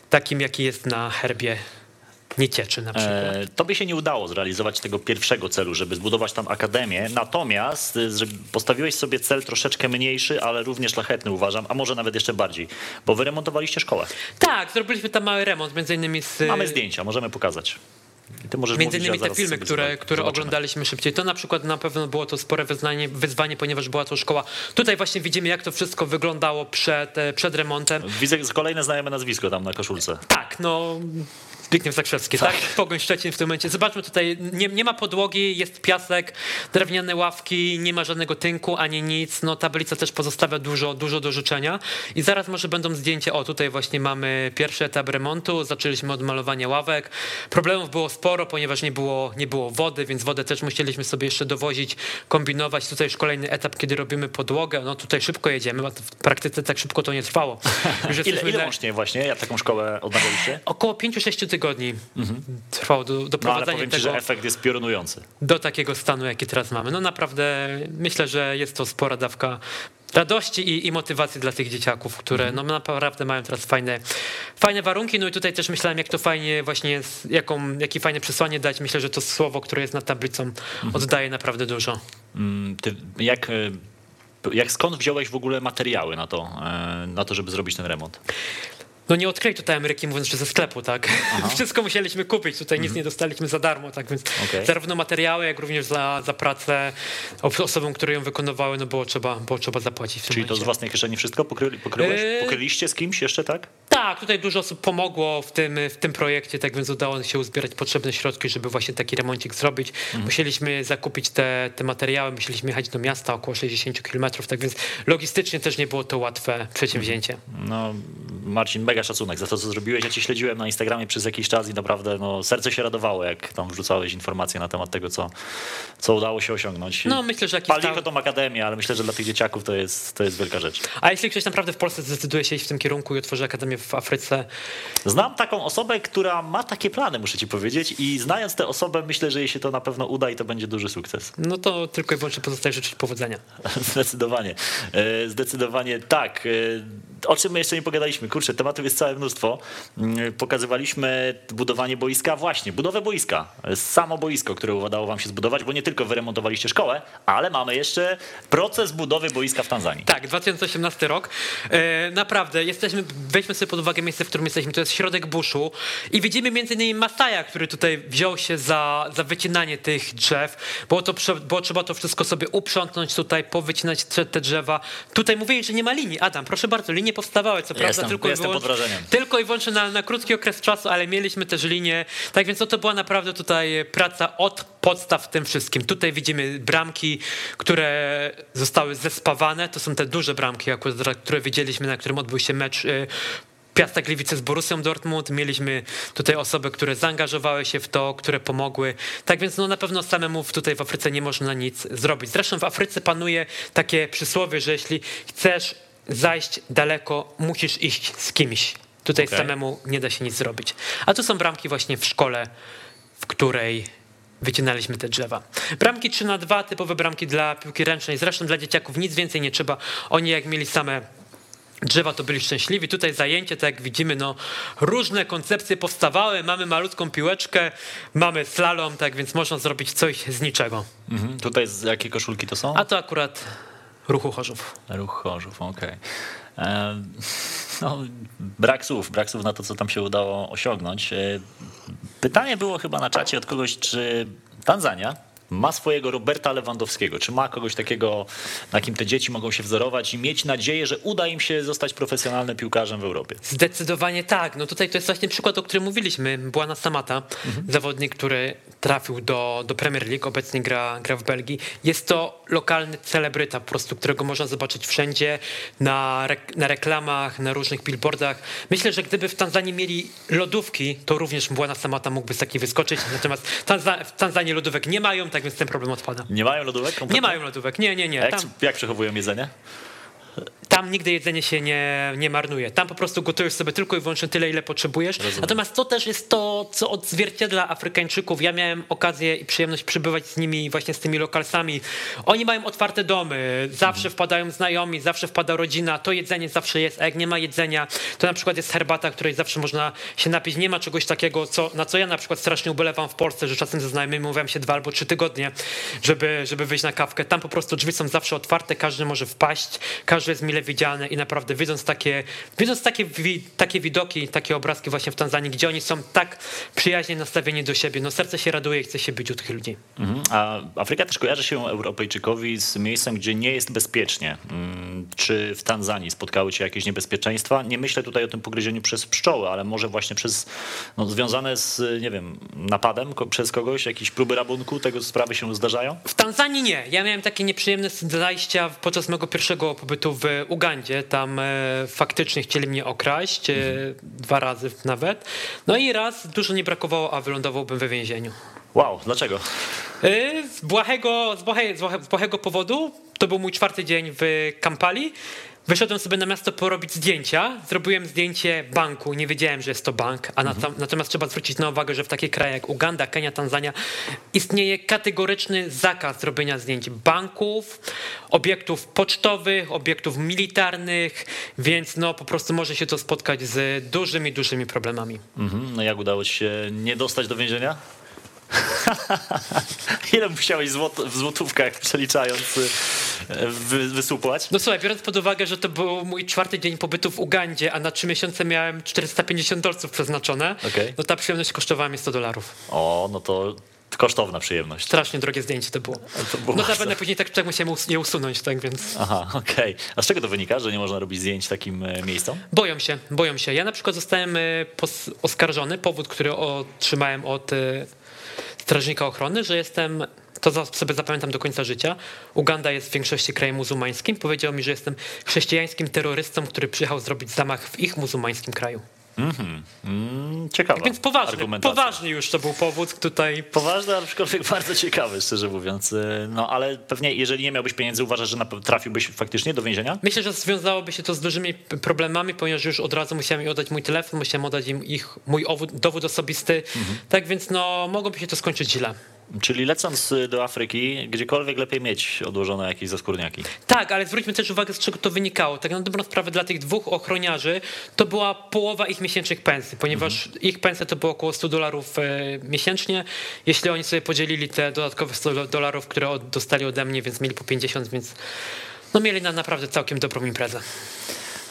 takim jaki jest na herbie nie cieczy na przykład. E, tobie się nie udało zrealizować tego pierwszego celu, żeby zbudować tam akademię, natomiast e, postawiłeś sobie cel troszeczkę mniejszy, ale równie szlachetny uważam, a może nawet jeszcze bardziej, bo wyremontowaliście szkołę. Tak, zrobiliśmy tam mały remont, między innymi z... Mamy zdjęcia, możemy pokazać. Między innymi te filmy, które, które oglądaliśmy szybciej. To na przykład na pewno było to spore wyznanie, wyzwanie, ponieważ była to szkoła. Tutaj właśnie widzimy, jak to wszystko wyglądało przed, e, przed remontem. Widzę kolejne znajome nazwisko tam na koszulce. Tak, no Zbigniew Zakrzewski, tak? tak? Pogoń Szczecin w tym momencie. Zobaczmy tutaj, nie, nie ma podłogi, jest piasek, drewniane ławki, nie ma żadnego tynku ani nic. No tablica też pozostawia dużo, dużo do życzenia. I zaraz może będą zdjęcia. O, tutaj właśnie mamy pierwszy etap remontu. Zaczęliśmy od malowania ławek. Problemów było sporo, ponieważ nie było, nie było wody, więc wodę też musieliśmy sobie jeszcze dowozić, kombinować. Tutaj już kolejny etap, kiedy robimy podłogę. No tutaj szybko jedziemy, bo w praktyce tak szybko to nie trwało. Już ile, ile łącznie właśnie, jak taką szkołę odnawialiście? Około 5-6 tygodni tygodni mhm. trwało do, doprowadzenie no, tego. Ci, że efekt jest piorunujący. Do takiego stanu, jaki teraz mamy. No naprawdę myślę, że jest to spora dawka radości i, i motywacji dla tych dzieciaków, które no, naprawdę mają teraz fajne, fajne warunki. No i tutaj też myślałem, jak to fajnie właśnie jest, jaką, jakie fajne przesłanie dać. Myślę, że to słowo, które jest nad tablicą, oddaje naprawdę dużo. Mm, Ty, jak, e, jak skąd wziąłeś w ogóle materiały na to, e, na to, żeby zrobić ten remont? No nie odkryj tutaj Ameryki mówiąc, że ze sklepu, tak? Wszystko musieliśmy kupić, tutaj nic nie dostaliśmy za darmo, tak więc Okej. zarówno materiały, jak również za, za pracę os- osobom, które ją wykonywały, no było trzeba, było trzeba zapłacić Czyli to z momencie. własnej kieszeni wszystko pokryli, pokryłeś? Yy. Pokryliście z kimś jeszcze, tak? Tak, tutaj dużo osób pomogło w tym, w tym projekcie, tak więc udało się uzbierać potrzebne środki, żeby właśnie taki remoncik zrobić. Musieliśmy zakupić te, te materiały, musieliśmy jechać do miasta około 60 km, tak więc logistycznie też nie było to łatwe przedsięwzięcie. No, Marcin, mega szacunek za to, co zrobiłeś. Ja cię śledziłem na Instagramie przez jakiś czas i naprawdę no, serce się radowało, jak tam wrzucałeś informacje na temat tego, co, co udało się osiągnąć. No myślę, że jakiś Palicho tam... tą akademię, ale myślę, że dla tych dzieciaków to jest, to jest wielka rzecz. A jeśli ktoś naprawdę w Polsce zdecyduje się iść w tym kierunku i otworzy akademię w Afryce, Znam taką osobę, która ma takie plany, muszę ci powiedzieć, i znając tę osobę, myślę, że jej się to na pewno uda i to będzie duży sukces. no to tylko i wyłącznie pozostaje życzyć powodzenia. Zdecydowanie. E, Zdecydowanie tak. O czym my jeszcze nie pogadaliśmy? Kurczę, tematów jest całe mnóstwo. Mm, Pokazywaliśmy budowanie boiska. Właśnie, budowę boiska. Samo boisko, które udało wam się zbudować, bo nie tylko wyremontowaliście szkołę, ale mamy jeszcze proces budowy boiska w Tanzanii. Tak, 2018 rok. E, naprawdę, jesteśmy, weźmy sobie pod uwagę miejsce, w którym jesteśmy. To jest środek buszu i widzimy innymi Masaja, który tutaj wziął się za, za wycinanie tych drzew. Było, to, było trzeba to wszystko sobie uprzątnąć tutaj, powycinać te, drzewa. Tutaj mówili, że nie ma linii. Adam, proszę bardzo, linie powstawały, co prawda Jestem- tylko, i jestem pod wyłącznie- tylko i wyłącznie na, na krótki okres czasu, ale mieliśmy też linię. Tak więc to była naprawdę tutaj praca od podstaw w tym wszystkim. Tutaj widzimy bramki, które zostały zespawane. To są te duże bramki, akurat, które widzieliśmy, na którym odbył się mecz y, Piasta Gliwice z Borussią Dortmund. Mieliśmy tutaj osoby, które zaangażowały się w to, które pomogły. Tak więc no, na pewno samemu tutaj w Afryce nie można nic zrobić. Zresztą w Afryce panuje takie przysłowie, że jeśli chcesz zajść daleko, musisz iść z kimś. Tutaj Okej. samemu nie da się nic zrobić. A tu są bramki właśnie w szkole, w której wycinaliśmy te drzewa. Bramki 3 na 2 typowe bramki dla piłki ręcznej. Zresztą dla dzieciaków nic więcej nie trzeba. Oni jak mieli same drzewa, to byli szczęśliwi. Tutaj zajęcie, tak jak widzimy, no, różne koncepcje powstawały. Mamy malutką piłeczkę, mamy slalom, tak więc można zrobić coś z niczego. Mhm. Tutaj z jakie koszulki to są? A to akurat ruchu Chorzów. Ruch Chorzów, okej. Em, No, brak słów, brak słów na to, co tam się udało osiągnąć. E, Pytanie było chyba na czacie od kogoś, czy Tanzania ma swojego Roberta Lewandowskiego, czy ma kogoś takiego, na kim te dzieci mogą się wzorować i mieć nadzieję, że uda im się zostać profesjonalnym piłkarzem w Europie. Zdecydowanie tak. No tutaj to jest właśnie przykład, o którym mówiliśmy. Błana Samata, zawodnik, który trafił do, do Premier League, obecnie gra, gra w Belgii. Jest to lokalny celebryta po prostu, którego można zobaczyć wszędzie, na, rek- na reklamach, na różnych billboardach. Myślę, że gdyby w Tanzanii mieli lodówki, to również Błana Samata mógłby z takiej wyskoczyć. Natomiast Tanza- w Tanzanii lodówek nie mają, tak więc ten problem odpada. Nie mają lodówek? Nie kompletnie? mają lodówek, nie, nie, nie. Jak, Tam, jak przechowują jedzenie? Tam nigdy jedzenie się nie, nie marnuje. Tam po prostu gotujesz sobie tylko i wyłącznie tyle, ile potrzebujesz. Natomiast to też jest to, co odzwierciedla Afrykańczyków. Ja miałem okazję i przyjemność przybywać z nimi, właśnie z tymi lokalsami. Oni mają otwarte domy, zawsze wpadają znajomi, zawsze wpada rodzina, to jedzenie zawsze jest, a jak nie ma jedzenia, to na przykład jest herbata, której zawsze można się napić. Nie ma czegoś takiego, co, na co ja na przykład strasznie ubolewam w Polsce, że czasem ze znajomymi mówiłem się dwa albo trzy tygodnie, żeby, żeby wyjść na kawkę. Tam po prostu drzwi są zawsze otwarte, każdy może wpaść, każdy jest mile widziany i naprawdę widząc takie, widząc takie, wi- takie widoki, takie obrazki właśnie w Tanzanii, gdzie oni są tak przyjaźnie nastawieni do siebie, no serce się raduje i chce się być u tych ludzi. Mhm. A Afryka też kojarzy się Europejczykowi z miejscem, gdzie nie jest bezpiecznie. Mm, Czy w Tanzanii spotkały cię jakieś niebezpieczeństwa? Nie myślę tutaj o tym pogryzieniu przez pszczoły, ale może właśnie przez, no, związane z, nie wiem, napadem przez kogoś, jakieś próby rabunku, tego sprawy się zdarzają? W Tanzanii nie. Ja miałem takie nieprzyjemne zajścia podczas mojego pierwszego pobytu w Ugandzie. Tam e, faktycznie chcieli mnie okraść, e, dwa razy nawet. No i raz dużo nie brakowało, a wylądowałbym we więzieniu. Wow, dlaczego? E, z, błahego, z, błahe, z, błahe, z błahego powodu, to był mój czwarty dzień w Kampali. Wyszedłem sobie na miasto porobić zdjęcia. Zrobiłem zdjęcie banku. Nie wiedziałem, że jest to bank. A Mhm. natomiast trzeba zwrócić na uwagę, że w takie kraje jak Uganda, Kenia, Tanzania istnieje kategoryczny zakaz robienia zdjęć banków, obiektów pocztowych, obiektów militarnych, więc no po prostu może się to spotkać z dużymi, dużymi problemami. Mhm. No jak udało ci się nie dostać do więzienia? Ile musiałeś złot w złotówkach przeliczając y, wy, wysupłać? No słuchaj, biorąc pod uwagę, że to był mój czwarty dzień pobytu w Ugandzie, a na trzy miesiące miałem 450 dolców przeznaczone, Okej. no ta przyjemność kosztowała mi 100 dolarów. O, no to kosztowna przyjemność. Strasznie drogie zdjęcie to było. To było No zapewne później tak, tak musiałem us- je usunąć, tak więc Aha, okej. A z czego to wynika, że nie można robić zdjęć takim e, miejscom? boją się, boją się. Ja na przykład zostałem pos- oskarżony, powód, który otrzymałem od y, strażnika ochrony, że jestem to sobie zapamiętam do końca życia. Uganda jest w większości krajem muzułmańskim. Powiedział mi, że jestem chrześcijańskim terrorystą, który przyjechał zrobić zamach w ich muzułmańskim kraju. Mm, ciekawa Więc poważny, poważny już to był powód tutaj. Poważny, aczkolwiek bardzo ciekawy, szczerze mówiąc. E, No ale pewnie, jeżeli nie miałbyś pieniędzy, uważasz, że trafiłbyś faktycznie do więzienia? Myślę, że związałoby się to z dużymi problemami, ponieważ już od razu musiałem im oddać mój telefon, musiałem oddać im ich, mój owód, dowód osobisty. Tak więc no, mogłoby się to skończyć źle. Czyli lecąc do Afryki, gdziekolwiek lepiej mieć odłożone jakieś zaskórniaki. Tak, ale zwróćmy też uwagę, z czego to wynikało. Tak na dobrą sprawę dla tych dwóch ochroniarzy to była połowa ich miesięcznych pensji, ponieważ ich pensja to było około 100 dolarów e, miesięcznie. Jeśli oni sobie podzielili te dodatkowe 100 dolarów, które dostali ode mnie, więc mieli po 50, więc no mieli na naprawdę całkiem dobrą imprezę.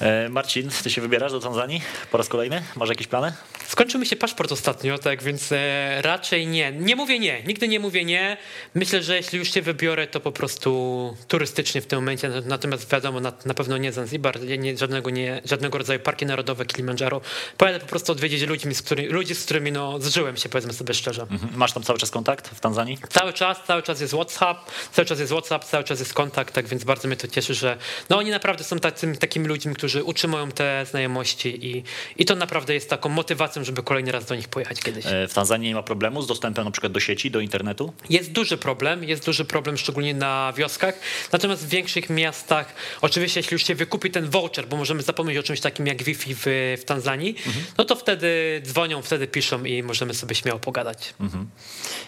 E, Marcin, ty się wybierasz do Tanzanii po raz kolejny? Masz jakieś plany? Skończył mi się paszport ostatnio, tak więc e, raczej nie. Nie mówię nie, nigdy nie mówię nie. Myślę, że jeśli już się wybiorę, to po prostu turystycznie w tym momencie. Natomiast wiadomo, na, na pewno nie Zanzibar, nie, żadnego, nie, żadnego rodzaju parki narodowe Kilimandżaro. Pojadę po prostu odwiedzić ludzi, z którymi, ludzi, z którymi no, zżyłem się, powiedzmy sobie szczerze. Mhm. Masz tam cały czas kontakt w Tanzanii? Cały czas, cały czas jest WhatsApp, cały czas jest WhatsApp, cały czas jest kontakt, tak więc bardzo mnie to cieszy, że no oni naprawdę są tacymi, takimi ludźmi, którzy utrzymują te znajomości i, i to naprawdę jest taką motywacją, żeby kolejny raz do nich pojechać kiedyś. E, W Tanzanii nie ma problemu z dostępem na przykład do sieci, do internetu? Jest duży problem, jest duży problem szczególnie na wioskach, natomiast w większych miastach, oczywiście jeśli już się wykupi ten voucher, bo możemy zapomnieć o czymś takim jak Wi-Fi w, w Tanzanii, no to wtedy dzwonią, wtedy piszą i możemy sobie śmiało pogadać.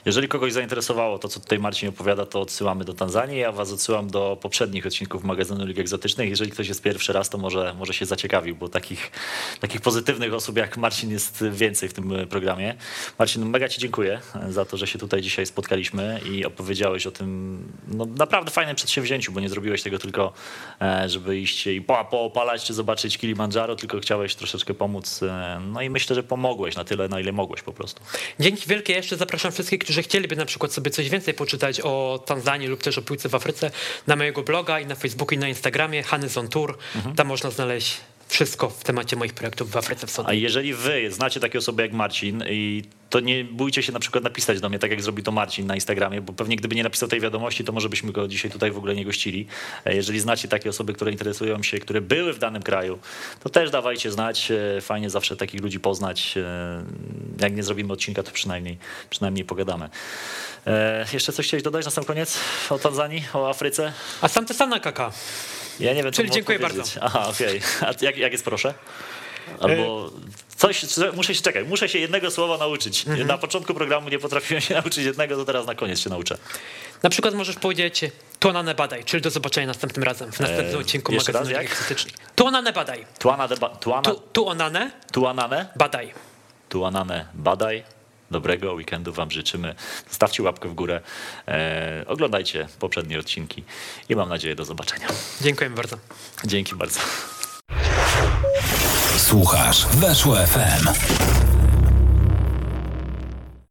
Jeżeli kogoś zainteresowało to, co tutaj Marcin opowiada, to odsyłamy do Tanzanii. Ja was odsyłam do poprzednich odcinków magazynu Lig Egzotycznych. Jeżeli ktoś jest pierwszy raz, to może, może się zaciekawił, bo takich, takich pozytywnych osób jak Marcin jest więcej w tym e, programie. Marcin, mega ci dziękuję e, za to, że się tutaj dzisiaj spotkaliśmy i opowiedziałeś o tym no, naprawdę fajnym przedsięwzięciu, bo nie zrobiłeś tego tylko, e, żeby iść i po, poopalać czy zobaczyć Kilimandżaro, tylko chciałeś troszeczkę pomóc. No i myślę, że pomogłeś na tyle, na ile mogłeś po prostu. Dzięki wielkie jeszcze zapraszam wszystkich, którzy chcieliby na przykład sobie coś więcej poczytać o Tanzanii lub też o piłce w Afryce na mojego bloga i na Facebooku i na Instagramie Hany's on Tour. Tam można znaleźć wszystko w temacie moich projektów w Afryce A Wschodniej. jeżeli wy znacie takie osoby jak Marcin i to nie bójcie się na przykład napisać do mnie, tak jak zrobi to Marcin na Instagramie, bo pewnie gdyby nie napisał tej wiadomości, to może byśmy go dzisiaj tutaj w ogóle nie gościli. E, Jeżeli znacie takie osoby, które interesują się, które były w danym kraju, to też dawajcie znać. E, Fajnie zawsze takich ludzi poznać. E, Jak nie zrobimy odcinka, to przynajmniej, przynajmniej pogadamy. Jeszcze coś chciałeś dodać na sam koniec o Tanzanii, o Afryce? A Sante Sana Kaka. Ja nie wiem, Czyli dziękuję bardzo. Aha, okej. A jak, jak jest proszę? Albo coś, muszę się czekaj, muszę się jednego słowa nauczyć. Mhm. Na początku programu nie potrafiłem się nauczyć jednego, to teraz na koniec się nauczę. Na przykład możesz powiedzieć Tuanane Badaj, czyli do zobaczenia następnym razem, w następnym Eee, odcinku raz, magazynu jak? Egzotycznych. Tuanane Badaj. Tuana, deba, tuana, Tu, tuonane tuanane, Badaj. tuanane, badaj. Dobrego weekendu Wam życzymy. Zostawcie łapkę w górę. E, oglądajcie poprzednie odcinki i mam nadzieję do zobaczenia. Dziękujemy bardzo. Dzięki bardzo. Słuchasz Weszło FM.